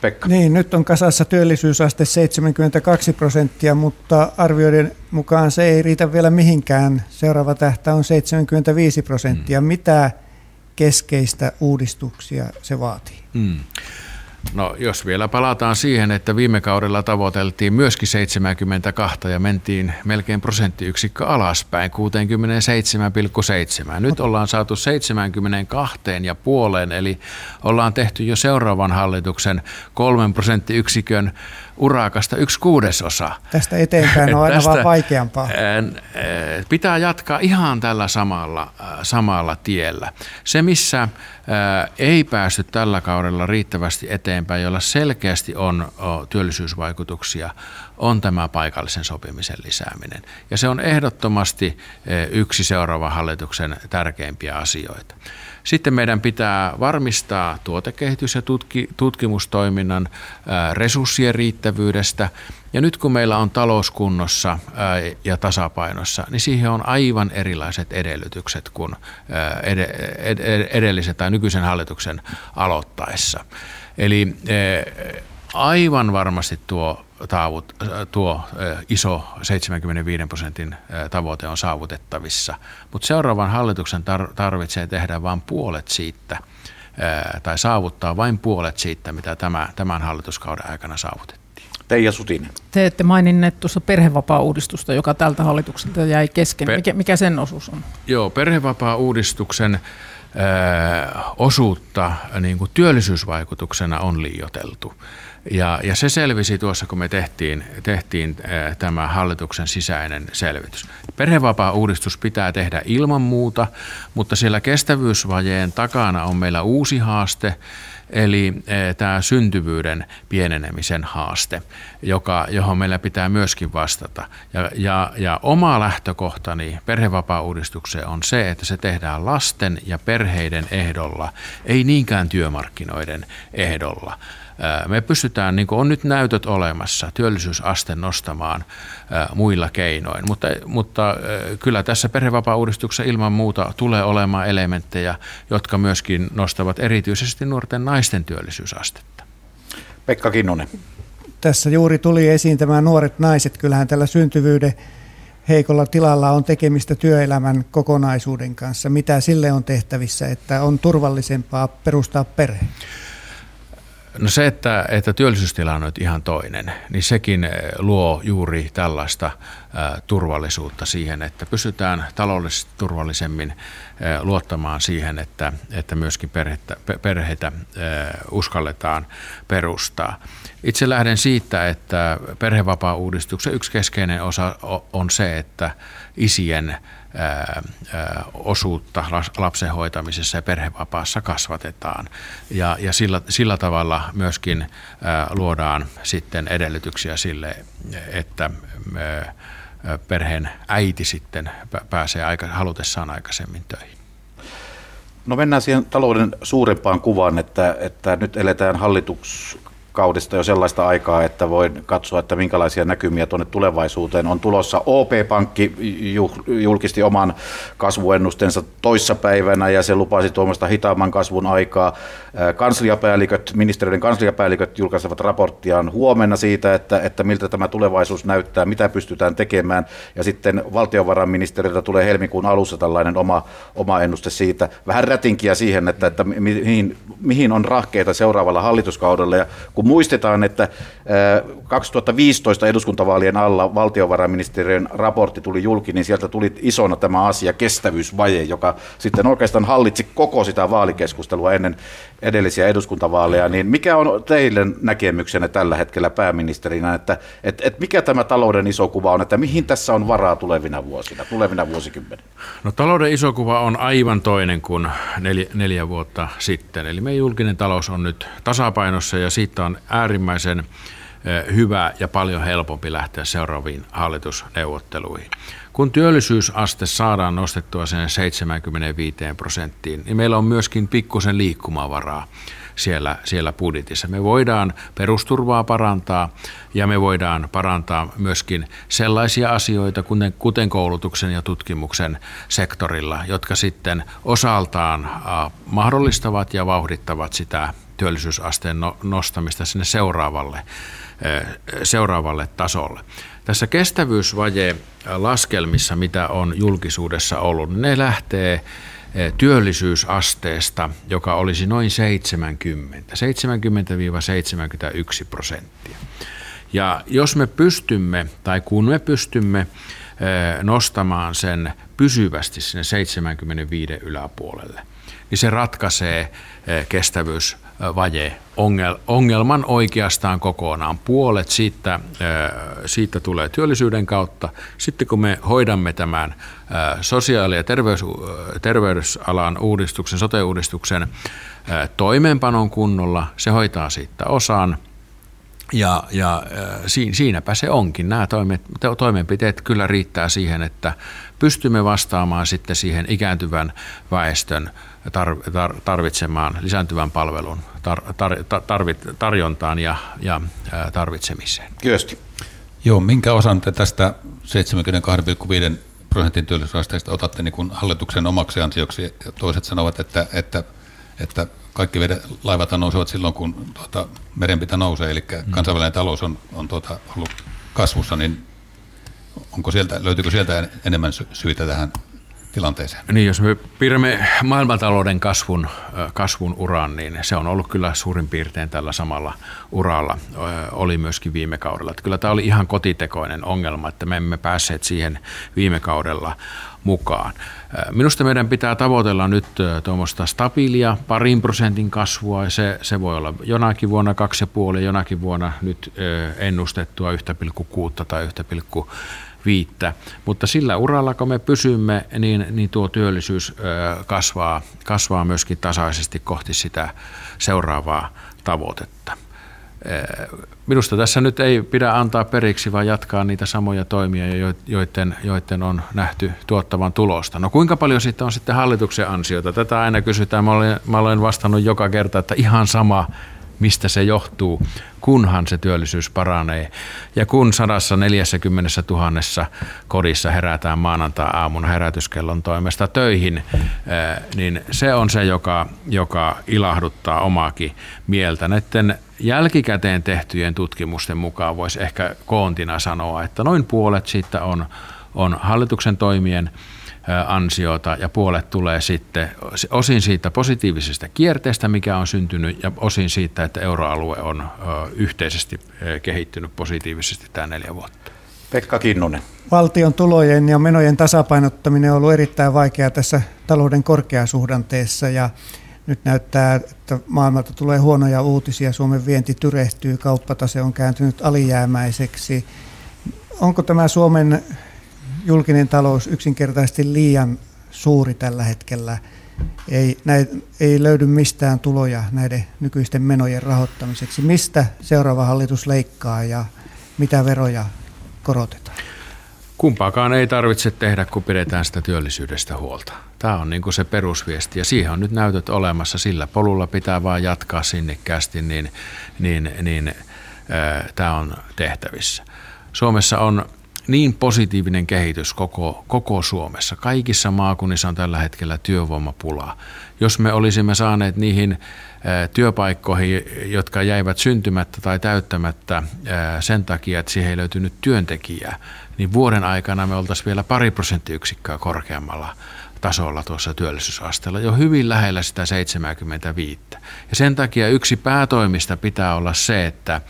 Pekka. Niin, nyt on kasassa työllisyysaste 72 prosenttia, mutta arvioiden mukaan se ei riitä vielä mihinkään. Seuraava tähtä on 75 prosenttia. Mm. Mitä keskeistä uudistuksia se vaatii? Mm. No jos vielä palataan siihen, että viime kaudella tavoiteltiin myöskin 72 ja mentiin melkein prosenttiyksikkö alaspäin 67,7. Nyt ollaan saatu 72 ja puoleen, eli ollaan tehty jo seuraavan hallituksen kolmen prosenttiyksikön urakasta yksi kuudesosa. Tästä eteenpäin on aina Tästä, vaan vaikeampaa. Pitää jatkaa ihan tällä samalla, samalla tiellä. Se, missä ei päästy tällä kaudella riittävästi eteenpäin, jolla selkeästi on työllisyysvaikutuksia, on tämä paikallisen sopimisen lisääminen. Ja se on ehdottomasti yksi seuraavan hallituksen tärkeimpiä asioita. Sitten meidän pitää varmistaa tuotekehitys- ja tutki, tutkimustoiminnan resurssien riittävyydestä. Ja nyt kun meillä on talouskunnossa ja tasapainossa, niin siihen on aivan erilaiset edellytykset kuin edellisen tai nykyisen hallituksen aloittaessa. Eli aivan varmasti tuo taavut, tuo iso 75 prosentin tavoite on saavutettavissa, mutta seuraavan hallituksen tarvitsee tehdä vain puolet siitä tai saavuttaa vain puolet siitä, mitä tämä, tämän hallituskauden aikana saavutettiin. Teija Sutinen. Te ette maininneet tuossa perhevapaa-uudistusta, joka tältä hallitukselta jäi kesken. mikä, mikä sen osuus on? Joo, perhevapaa-uudistuksen osuutta niin kuin työllisyysvaikutuksena on liioteltu. Ja, ja se selvisi tuossa, kun me tehtiin, tehtiin tämä hallituksen sisäinen selvitys. Perhevapaa-uudistus pitää tehdä ilman muuta, mutta siellä kestävyysvajeen takana on meillä uusi haaste, eli tämä syntyvyyden pienenemisen haaste, joka, johon meillä pitää myöskin vastata. Ja, ja, ja oma lähtökohtani perhevapaa-uudistukseen on se, että se tehdään lasten ja perheiden ehdolla, ei niinkään työmarkkinoiden ehdolla me pystytään, niin kuin on nyt näytöt olemassa, työllisyysaste nostamaan muilla keinoin. Mutta, mutta kyllä tässä perhevapaa-uudistuksessa ilman muuta tulee olemaan elementtejä, jotka myöskin nostavat erityisesti nuorten naisten työllisyysastetta. Pekka Kinnunen. Tässä juuri tuli esiin tämä nuoret naiset. Kyllähän tällä syntyvyyden heikolla tilalla on tekemistä työelämän kokonaisuuden kanssa. Mitä sille on tehtävissä, että on turvallisempaa perustaa perhe? No se, että, että työllisyystilanne on ihan toinen, niin sekin eh, luo juuri tällaista ä, turvallisuutta siihen, että pystytään taloudellisesti turvallisemmin ä, luottamaan siihen, että, että myöskin perhettä, perheitä uskalletaan perustaa. Itse lähden siitä, että perhevapaa-uudistuksen yksi keskeinen osa on se, että isien osuutta lapsen hoitamisessa ja perhevapaassa kasvatetaan. Ja, ja sillä, sillä tavalla myöskin luodaan sitten edellytyksiä sille, että perheen äiti sitten pääsee aika, halutessaan aikaisemmin töihin. No mennään siihen talouden suurempaan kuvaan, että, että nyt eletään hallituks, kaudesta jo sellaista aikaa, että voin katsoa, että minkälaisia näkymiä tuonne tulevaisuuteen on tulossa. OP-pankki julkisti oman kasvuennustensa toissapäivänä ja se lupasi tuommoista hitaamman kasvun aikaa. Kansliapäälliköt, ministeriöiden kansliapäälliköt julkaisevat raporttiaan huomenna siitä, että, että miltä tämä tulevaisuus näyttää, mitä pystytään tekemään. Ja sitten valtiovarainministeriöltä tulee helmikuun alussa tällainen oma, oma ennuste siitä. Vähän rätinkiä siihen, että, että mihin, mihin on rahkeita seuraavalla hallituskaudella. Ja kun muistetaan, että 2015 eduskuntavaalien alla valtiovarainministeriön raportti tuli julki, niin sieltä tuli isona tämä asia kestävyysvaje, joka sitten oikeastaan hallitsi koko sitä vaalikeskustelua ennen edellisiä eduskuntavaaleja. Niin mikä on teille näkemyksenne tällä hetkellä pääministerinä, että että että mikä tämä talouden iso kuva on, että mihin tässä on varaa tulevina vuosina, tulevina vuosikymmeninä? No talouden iso kuva on aivan toinen kuin neljä, neljä vuotta sitten. Eli meidän julkinen talous on nyt tasapainossa ja siitä on äärimmäisen eh, hyvä ja paljon helpompi lähteä seuraaviin hallitusneuvotteluihin. Kun työllisyysaste saadaan nostettua sen 75 prosenttiin, niin meillä on myöskin pikkusen liikkumavaraa siellä, siellä budjetissa. Me voidaan perusturvaa parantaa ja me voidaan parantaa myöskin sellaisia asioita, kuten, kuten koulutuksen ja tutkimuksen sektorilla, jotka sitten osaltaan mahdollistavat ja vauhdittavat sitä työllisyysasteen no, nostamista sinne seuraavalle, seuraavalle tasolle. Tässä kestävyysvaje laskelmissa, mitä on julkisuudessa ollut, ne lähtee työllisyysasteesta, joka olisi noin 70, 70-71 prosenttia. Ja jos me pystymme, tai kun me pystymme nostamaan sen pysyvästi sinne 75 yläpuolelle, niin se ratkaisee kestävyys vaje ongelman oikeastaan kokonaan. Puolet siitä, siitä tulee työllisyyden kautta. Sitten kun me hoidamme tämän sosiaali- ja terveys, terveysalan uudistuksen, sote-uudistuksen toimeenpanon kunnolla, se hoitaa siitä osan. Ja, ja siinäpä se onkin. Nämä toimenpiteet kyllä riittää siihen, että pystymme vastaamaan sitten siihen ikääntyvän väestön tarvitsemaan lisääntyvän palvelun tar, tar, tarvit, tarjontaan ja, ja tarvitsemiseen. Kyösti. Joo, minkä osan te tästä 72,5 prosentin työllisyysasteesta otatte niin kuin hallituksen omaksi ansioksi? Ja toiset sanovat, että, että, että kaikki vedet, laivat nousevat silloin, kun tuota, merenpinta nousee, eli mm. kansainvälinen talous on, on tuota, ollut kasvussa, niin onko sieltä, löytyykö sieltä enemmän syitä tähän tilanteeseen? Niin, jos me piirrämme maailmantalouden kasvun, kasvun uran, niin se on ollut kyllä suurin piirtein tällä samalla uralla, oli myöskin viime kaudella. Että kyllä tämä oli ihan kotitekoinen ongelma, että me emme päässeet siihen viime kaudella mukaan. Minusta meidän pitää tavoitella nyt tuommoista stabiilia parin prosentin kasvua. Se, se voi olla jonakin vuonna 2,5, jonakin vuonna nyt ennustettua 1,6 tai 1,5 viittä. Mutta sillä uralla, kun me pysymme, niin, niin tuo työllisyys kasvaa, kasvaa myöskin tasaisesti kohti sitä seuraavaa tavoitetta. Minusta tässä nyt ei pidä antaa periksi, vaan jatkaa niitä samoja toimia, joiden, joiden on nähty tuottavan tulosta. No kuinka paljon sitten on sitten hallituksen ansiota? Tätä aina kysytään. Mä olen, mä olen vastannut joka kerta, että ihan sama, mistä se johtuu, kunhan se työllisyys paranee. Ja kun 140 000 kodissa herätään maanantai-aamuna herätyskellon toimesta töihin, niin se on se, joka, joka ilahduttaa omaakin mieltä. Näiden jälkikäteen tehtyjen tutkimusten mukaan voisi ehkä koontina sanoa, että noin puolet siitä on, on hallituksen toimien ansiota ja puolet tulee sitten osin siitä positiivisesta kierteestä, mikä on syntynyt ja osin siitä, että euroalue on yhteisesti kehittynyt positiivisesti tämä neljä vuotta. Pekka Kinnunen. Valtion tulojen ja menojen tasapainottaminen on ollut erittäin vaikeaa tässä talouden korkeasuhdanteessa ja nyt näyttää, että maailmalta tulee huonoja uutisia. Suomen vienti tyrehtyy, kauppatase on kääntynyt alijäämäiseksi. Onko tämä Suomen julkinen talous yksinkertaisesti liian suuri tällä hetkellä? Ei, näin, ei löydy mistään tuloja näiden nykyisten menojen rahoittamiseksi. Mistä seuraava hallitus leikkaa ja mitä veroja korotetaan? Kumpaakaan ei tarvitse tehdä, kun pidetään sitä työllisyydestä huolta. Tämä on niin kuin se perusviesti ja siihen on nyt näytöt olemassa. Sillä polulla pitää vaan jatkaa sinnikkäästi, niin, niin, niin äh, tämä on tehtävissä. Suomessa on niin positiivinen kehitys koko, koko Suomessa. Kaikissa maakunnissa on tällä hetkellä työvoimapula. Jos me olisimme saaneet niihin työpaikkoihin, jotka jäivät syntymättä tai täyttämättä sen takia, että siihen ei löytynyt työntekijää, niin vuoden aikana me oltaisiin vielä pari prosenttiyksikköä korkeammalla tasolla tuossa työllisyysasteella, jo hyvin lähellä sitä 75. Ja sen takia yksi päätoimista pitää olla se, että,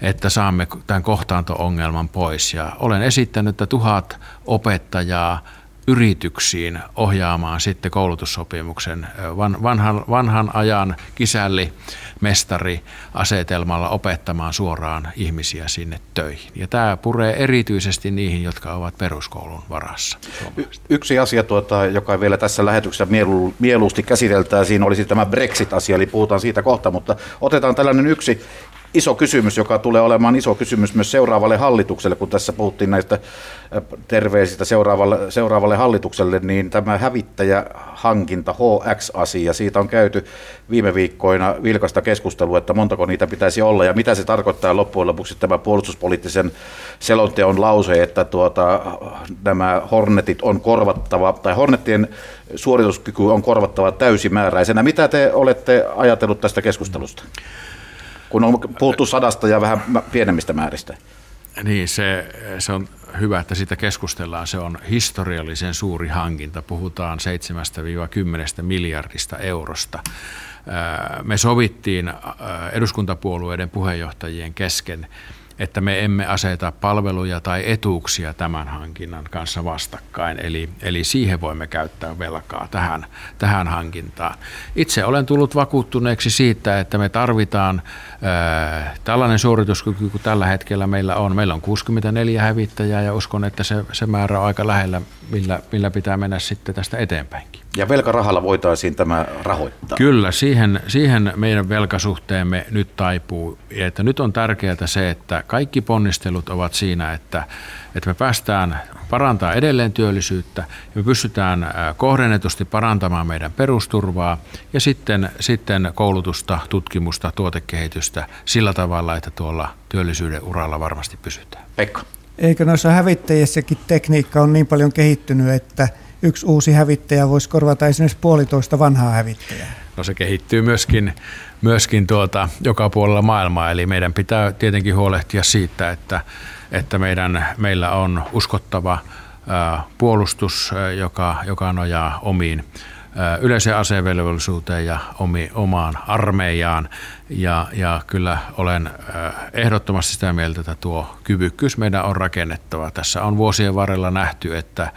että saamme tämän kohtaanto-ongelman pois. Ja olen esittänyt, että tuhat opettajaa yrityksiin ohjaamaan sitten koulutussopimuksen vanhan, vanhan ajan kisälli mestari asetelmalla opettamaan suoraan ihmisiä sinne töihin. Ja tämä puree erityisesti niihin, jotka ovat peruskoulun varassa. Y- yksi asia, tuota, joka vielä tässä lähetyksessä mielu- mieluusti käsiteltäisiin, olisi tämä Brexit-asia, eli puhutaan siitä kohta, mutta otetaan tällainen yksi iso kysymys, joka tulee olemaan iso kysymys myös seuraavalle hallitukselle, kun tässä puhuttiin näistä äh, terveisistä seuraavalle, seuraavalle hallitukselle, niin tämä hävittäjähankinta HX-asia, siitä on käyty viime viikkoina vilkasta keskustelua, että montako niitä pitäisi olla ja mitä se tarkoittaa loppujen lopuksi tämä puolustuspoliittisen selonteon lause, että tuota, nämä Hornetit on korvattava, tai Hornetien suorituskyky on korvattava täysimääräisenä. Mitä te olette ajatellut tästä keskustelusta? Kun on puhuttu sadasta ja vähän pienemmistä määristä. Niin, se, se on hyvä, että siitä keskustellaan. Se on historiallisen suuri hankinta. Puhutaan 7-10 miljardista eurosta. Me sovittiin eduskuntapuolueiden puheenjohtajien kesken että me emme aseta palveluja tai etuuksia tämän hankinnan kanssa vastakkain. Eli, eli siihen voimme käyttää velkaa tähän, tähän hankintaan. Itse olen tullut vakuuttuneeksi siitä, että me tarvitaan tällainen suorituskyky kuin tällä hetkellä meillä on. Meillä on 64 hävittäjää ja uskon, että se, se määrä on aika lähellä, millä, millä pitää mennä sitten tästä eteenpäinkin. Ja velkarahalla voitaisiin tämä rahoittaa? Kyllä, siihen, siihen meidän velkasuhteemme nyt taipuu. Ja että nyt on tärkeää se, että kaikki ponnistelut ovat siinä, että, että me päästään parantaa edelleen työllisyyttä ja me pystytään kohdennetusti parantamaan meidän perusturvaa ja sitten, sitten koulutusta, tutkimusta, tuotekehitystä sillä tavalla, että tuolla työllisyyden uralla varmasti pysytään. Pekka. Eikö noissa hävittäjissäkin tekniikka on niin paljon kehittynyt, että – yksi uusi hävittäjä voisi korvata esimerkiksi puolitoista vanhaa hävittäjää? No se kehittyy myöskin, myöskin tuota, joka puolella maailmaa, eli meidän pitää tietenkin huolehtia siitä, että, että meidän, meillä on uskottava puolustus, joka, joka nojaa omiin yleiseen asevelvollisuuteen ja omi, omaan armeijaan. Ja, ja kyllä olen ehdottomasti sitä mieltä, että tuo kyvykkyys meidän on rakennettava. Tässä on vuosien varrella nähty, että,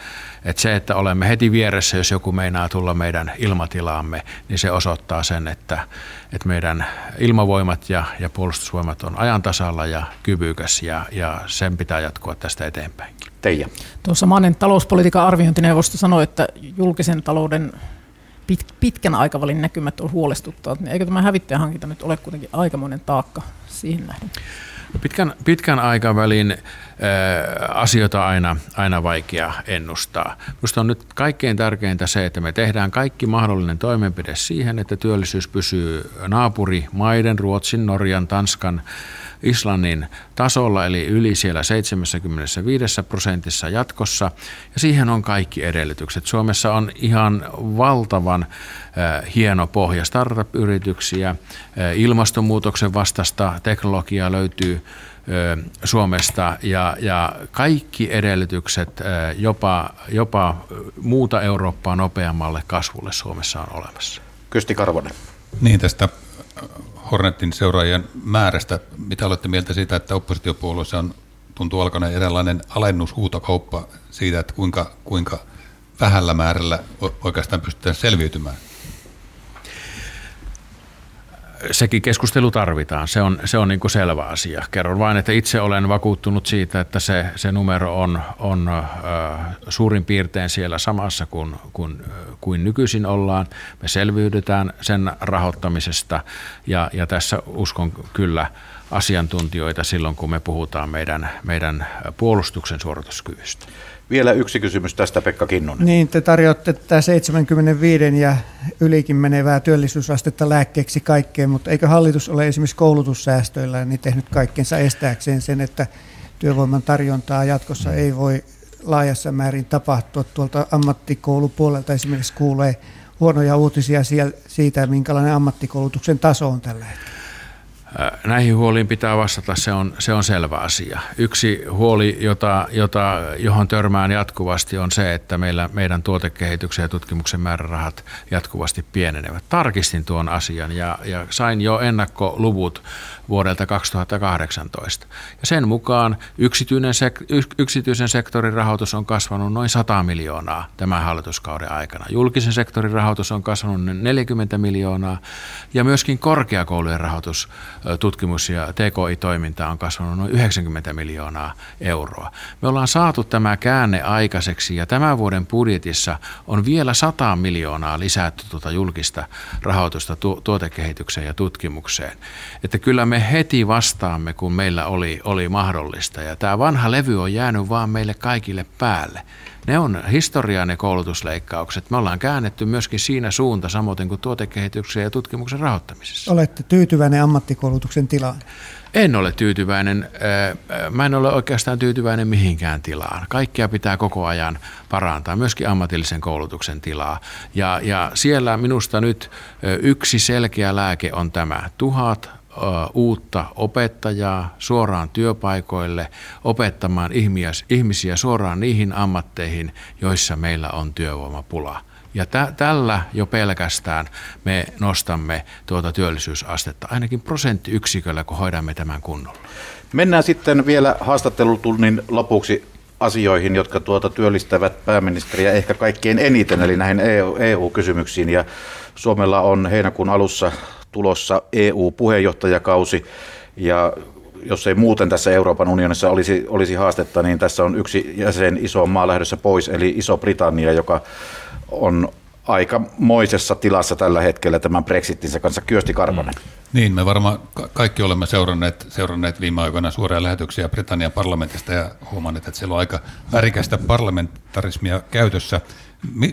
että se, että olemme heti vieressä, jos joku meinaa tulla meidän ilmatilaamme, niin se osoittaa sen, että, että meidän ilmavoimat ja, ja puolustusvoimat on ajantasalla ja kyvykäs ja, ja sen pitää jatkua tästä eteenpäin. Teija. Tuossa Mannen talouspolitiikan arviointineuvosto sanoi, että julkisen talouden pit, pitkän aikavälin näkymät on huolestuttavat. Eikö tämä hävittäjähankinta nyt ole kuitenkin aikamoinen taakka siihen nähden? Pitkän, pitkän aikavälin asioita aina, aina vaikea ennustaa. Minusta on nyt kaikkein tärkeintä se, että me tehdään kaikki mahdollinen toimenpide siihen, että työllisyys pysyy naapurimaiden, Ruotsin, Norjan, Tanskan, Islannin tasolla, eli yli siellä 75 prosentissa jatkossa. Ja siihen on kaikki edellytykset. Suomessa on ihan valtavan hieno pohja startup-yrityksiä, ilmastonmuutoksen vastaista teknologiaa löytyy Suomesta ja, ja kaikki edellytykset jopa, jopa muuta Eurooppaa nopeammalle kasvulle Suomessa on olemassa. Kysti Karvonen. Niin, tästä Hornetin seuraajien määrästä. Mitä olette mieltä siitä, että oppositiopuolueessa on, tuntuu alkaneen eräänlainen alennushuutokauppa siitä, että kuinka, kuinka vähällä määrällä oikeastaan pystytään selviytymään? Sekin keskustelu tarvitaan, se on, se on niin kuin selvä asia. Kerron vain, että itse olen vakuuttunut siitä, että se, se numero on, on äh, suurin piirtein siellä samassa kuin, kuin, kuin nykyisin ollaan. Me selviydytään sen rahoittamisesta ja, ja tässä uskon kyllä asiantuntijoita silloin, kun me puhutaan meidän, meidän puolustuksen suorituskyvystä. Vielä yksi kysymys tästä, Pekka Kinnunen. Niin, te tarjoatte tätä 75 ja ylikin menevää työllisyysastetta lääkkeeksi kaikkeen, mutta eikö hallitus ole esimerkiksi koulutussäästöillä niin tehnyt kaikkensa estääkseen sen, että työvoiman tarjontaa jatkossa ei voi laajassa määrin tapahtua. Tuolta ammattikoulupuolelta esimerkiksi kuulee huonoja uutisia siitä, minkälainen ammattikoulutuksen taso on tällä hetkellä. Näihin huoliin pitää vastata, se on, se on selvä asia. Yksi huoli, jota, jota, johon törmään jatkuvasti, on se, että meillä, meidän tuotekehityksen ja tutkimuksen määrärahat jatkuvasti pienenevät. Tarkistin tuon asian ja, ja sain jo ennakkoluvut vuodelta 2018. Ja sen mukaan yksityinen, sek- yksityisen sektorin rahoitus on kasvanut noin 100 miljoonaa tämän hallituskauden aikana. Julkisen sektorin rahoitus on kasvanut 40 miljoonaa ja myöskin korkeakoulujen rahoitus tutkimus- ja TKI-toiminta on kasvanut noin 90 miljoonaa euroa. Me ollaan saatu tämä käänne aikaiseksi ja tämän vuoden budjetissa on vielä 100 miljoonaa lisätty tuota julkista rahoitusta tu- tuotekehitykseen ja tutkimukseen. Että kyllä me heti vastaamme, kun meillä oli, oli mahdollista ja tämä vanha levy on jäänyt vaan meille kaikille päälle. Ne on historiaa ne koulutusleikkaukset. Me ollaan käännetty myöskin siinä suunta, samoin kuin tuotekehityksen ja tutkimuksen rahoittamisessa. Olette tyytyväinen ammattikoulutuksen tilaan? En ole tyytyväinen. Mä en ole oikeastaan tyytyväinen mihinkään tilaan. Kaikkia pitää koko ajan parantaa, myöskin ammatillisen koulutuksen tilaa. Ja, ja siellä minusta nyt yksi selkeä lääke on tämä. Tuhat uutta opettajaa suoraan työpaikoille opettamaan ihmisiä suoraan niihin ammatteihin, joissa meillä on työvoimapula. Ja tä- tällä jo pelkästään me nostamme tuota työllisyysastetta ainakin prosenttiyksiköllä, kun hoidamme tämän kunnolla. Mennään sitten vielä haastattelutunnin lopuksi asioihin, jotka tuota työllistävät pääministeriä ehkä kaikkein eniten, eli näihin EU-kysymyksiin. E ja Suomella on heinäkuun alussa tulossa EU-puheenjohtajakausi ja jos ei muuten tässä Euroopan unionissa olisi, olisi haastetta, niin tässä on yksi jäsen iso maa lähdössä pois, eli Iso-Britannia, joka on aika moisessa tilassa tällä hetkellä tämän Brexitinsä kanssa. Kyösti Karvonen. Mm. Niin, me varmaan kaikki olemme seuranneet, seuranneet viime aikoina suoria lähetyksiä Britannian parlamentista ja huomanneet, että siellä on aika värikästä parlamentarismia käytössä.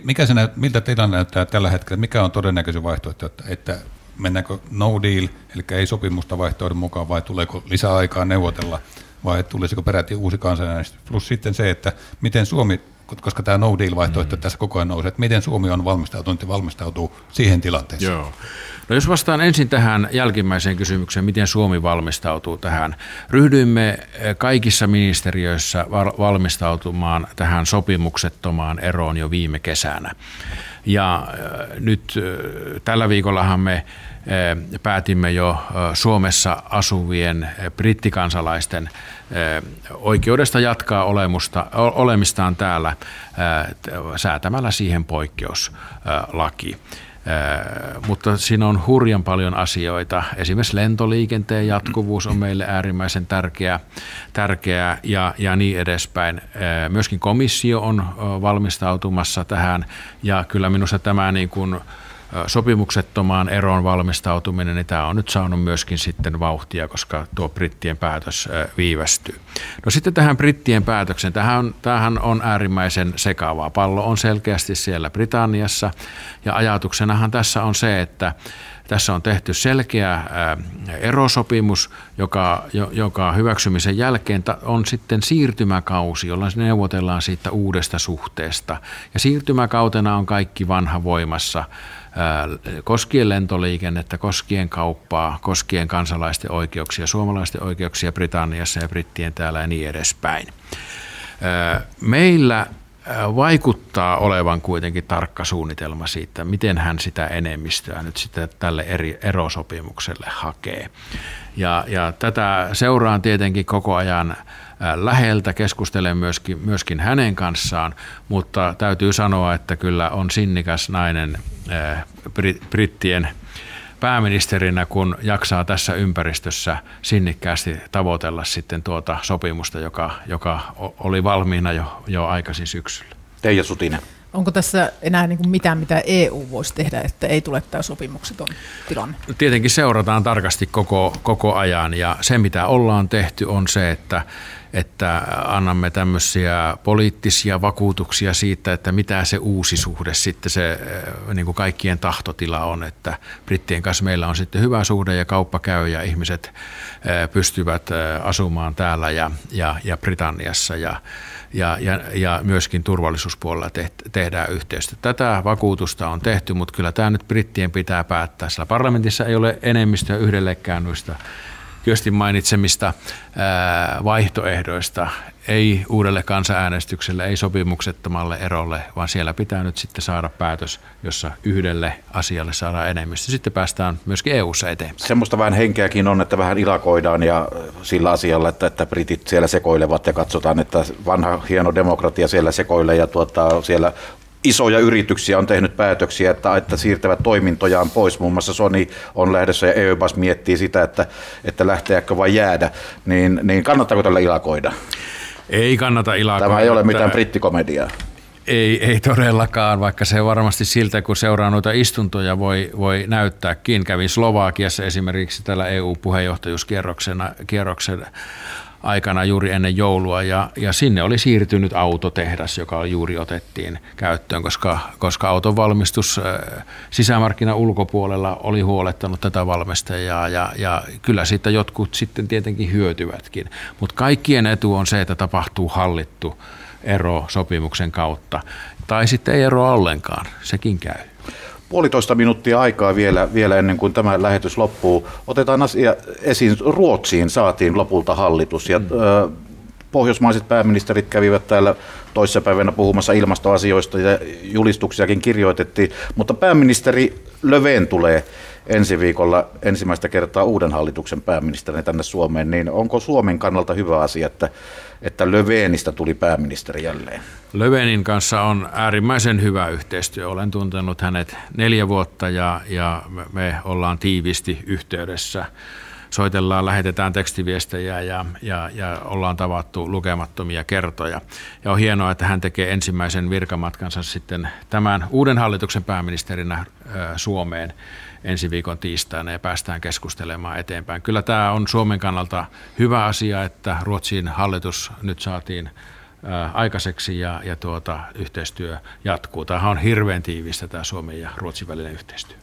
Mikä sen, miltä tilanne näyttää tällä hetkellä? Mikä on todennäköisin vaihtoehto, että, että mennäänkö no deal, eli ei sopimusta vaihtoehdon mukaan, vai tuleeko lisäaikaa neuvotella, vai tulisiko peräti uusi kansanäänestys. Plus sitten se, että miten Suomi, koska tämä no deal vaihtoehto mm. tässä koko ajan nousee, että miten Suomi on valmistautunut ja valmistautuu siihen tilanteeseen. Joo. No jos vastaan ensin tähän jälkimmäiseen kysymykseen, miten Suomi valmistautuu tähän. Ryhdyimme kaikissa ministeriöissä valmistautumaan tähän sopimuksettomaan eroon jo viime kesänä. Ja äh, nyt äh, tällä viikollahan me päätimme jo Suomessa asuvien brittikansalaisten oikeudesta jatkaa olemusta, olemistaan täällä säätämällä siihen poikkeuslaki. Mutta siinä on hurjan paljon asioita. Esimerkiksi lentoliikenteen jatkuvuus on meille äärimmäisen tärkeä, tärkeää ja, ja niin edespäin. Myöskin komissio on valmistautumassa tähän ja kyllä minusta tämä niin kuin sopimuksettomaan eroon valmistautuminen, niin tämä on nyt saanut myöskin sitten vauhtia, koska tuo brittien päätös viivästyy. No sitten tähän brittien päätöksen, tähän on, tämähän on äärimmäisen sekavaa. Pallo on selkeästi siellä Britanniassa ja ajatuksenahan tässä on se, että tässä on tehty selkeä erosopimus, joka, joka hyväksymisen jälkeen on sitten siirtymäkausi, jolla neuvotellaan siitä uudesta suhteesta. Ja siirtymäkautena on kaikki vanha voimassa koskien lentoliikennettä, koskien kauppaa, koskien kansalaisten oikeuksia, suomalaisten oikeuksia Britanniassa ja brittien täällä ja niin edespäin. Meillä vaikuttaa olevan kuitenkin tarkka suunnitelma siitä, miten hän sitä enemmistöä nyt sitten tälle eri erosopimukselle hakee. Ja, ja tätä seuraan tietenkin koko ajan läheltä, keskustelen myöskin, myöskin hänen kanssaan, mutta täytyy sanoa, että kyllä on sinnikäs nainen brittien pääministerinä, kun jaksaa tässä ympäristössä sinnikkäästi tavoitella sitten tuota sopimusta, joka, joka oli valmiina jo, jo aikaisin syksyllä. Teija Sutinen. Onko tässä enää niin kuin mitään, mitä EU voisi tehdä, että ei tule tämä sopimukseton tilanne? Tietenkin seurataan tarkasti koko, koko ajan ja se, mitä ollaan tehty, on se, että että annamme tämmöisiä poliittisia vakuutuksia siitä, että mitä se uusi suhde sitten se eh, niin kuin kaikkien tahtotila on, että brittien kanssa meillä on sitten hyvä suhde ja kauppa käy ja ihmiset eh, pystyvät eh, asumaan täällä ja, ja, ja Britanniassa ja, ja, ja, ja myöskin turvallisuuspuolella tehdään yhteistyötä. Tätä vakuutusta on tehty, mutta kyllä tämä nyt brittien pitää päättää, sillä parlamentissa ei ole enemmistöä yhdellekään noista Kyöstin mainitsemista vaihtoehdoista, ei uudelle kansanäänestykselle, ei sopimuksettomalle erolle, vaan siellä pitää nyt sitten saada päätös, jossa yhdelle asialle saadaan enemmistö. Sitten päästään myöskin EU-ssa eteenpäin. Semmoista vähän henkeäkin on, että vähän ilakoidaan ja sillä asialla, että, että britit siellä sekoilevat ja katsotaan, että vanha hieno demokratia siellä sekoilee ja tuota, siellä isoja yrityksiä on tehnyt päätöksiä, että, että siirtävät toimintojaan pois. Muun muassa Sony on lähdössä ja Airbus miettii sitä, että, että lähteekö vai jäädä. Niin, niin kannattaako tällä ilakoida? Ei kannata ilakoida. Tämä ei ole mitään brittikomediaa. Ei, ei todellakaan, vaikka se varmasti siltä, kun seuraa noita istuntoja, voi, voi näyttääkin. Kävin Slovakiassa esimerkiksi tällä EU-puheenjohtajuuskierroksen aikana juuri ennen joulua ja, ja sinne oli siirtynyt autotehdas, joka juuri otettiin käyttöön, koska, koska auton valmistus sisämarkkina ulkopuolella oli huolettanut tätä valmistajaa ja, ja kyllä siitä jotkut sitten tietenkin hyötyvätkin. Mutta kaikkien etu on se, että tapahtuu hallittu ero sopimuksen kautta tai sitten ei eroa ollenkaan, sekin käy puolitoista minuuttia aikaa vielä, vielä ennen kuin tämä lähetys loppuu. Otetaan asia esiin. Ruotsiin saatiin lopulta hallitus ja mm. ö, pohjoismaiset pääministerit kävivät täällä toissapäivänä puhumassa ilmastoasioista ja julistuksiakin kirjoitettiin, mutta pääministeri Löven tulee ensi viikolla ensimmäistä kertaa uuden hallituksen pääministerin tänne Suomeen, niin onko Suomen kannalta hyvä asia, että, että Lövenistä tuli pääministeri jälleen? Lövenin kanssa on äärimmäisen hyvä yhteistyö. Olen tuntenut hänet neljä vuotta ja, ja me ollaan tiivisti yhteydessä soitellaan, lähetetään tekstiviestejä ja, ja, ja ollaan tavattu lukemattomia kertoja. Ja on hienoa, että hän tekee ensimmäisen virkamatkansa sitten tämän uuden hallituksen pääministerinä Suomeen ensi viikon tiistaina ja päästään keskustelemaan eteenpäin. Kyllä tämä on Suomen kannalta hyvä asia, että Ruotsin hallitus nyt saatiin aikaiseksi ja, ja tuota, yhteistyö jatkuu. Tämä on hirveän tiivistä tämä Suomen ja Ruotsin välinen yhteistyö.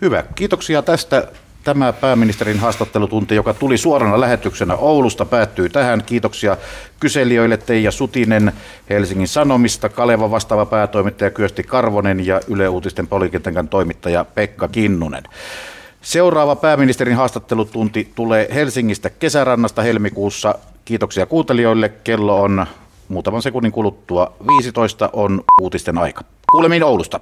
Hyvä. Kiitoksia tästä Tämä pääministerin haastattelutunti, joka tuli suorana lähetyksenä Oulusta, päättyy tähän. Kiitoksia kyselijöille Teija Sutinen Helsingin Sanomista, Kaleva vastaava päätoimittaja Kyösti Karvonen ja Yle Uutisten politiikan toimittaja Pekka Kinnunen. Seuraava pääministerin haastattelutunti tulee Helsingistä kesärannasta helmikuussa. Kiitoksia kuuntelijoille. Kello on muutaman sekunnin kuluttua 15 on uutisten aika. Kuulemiin Oulusta.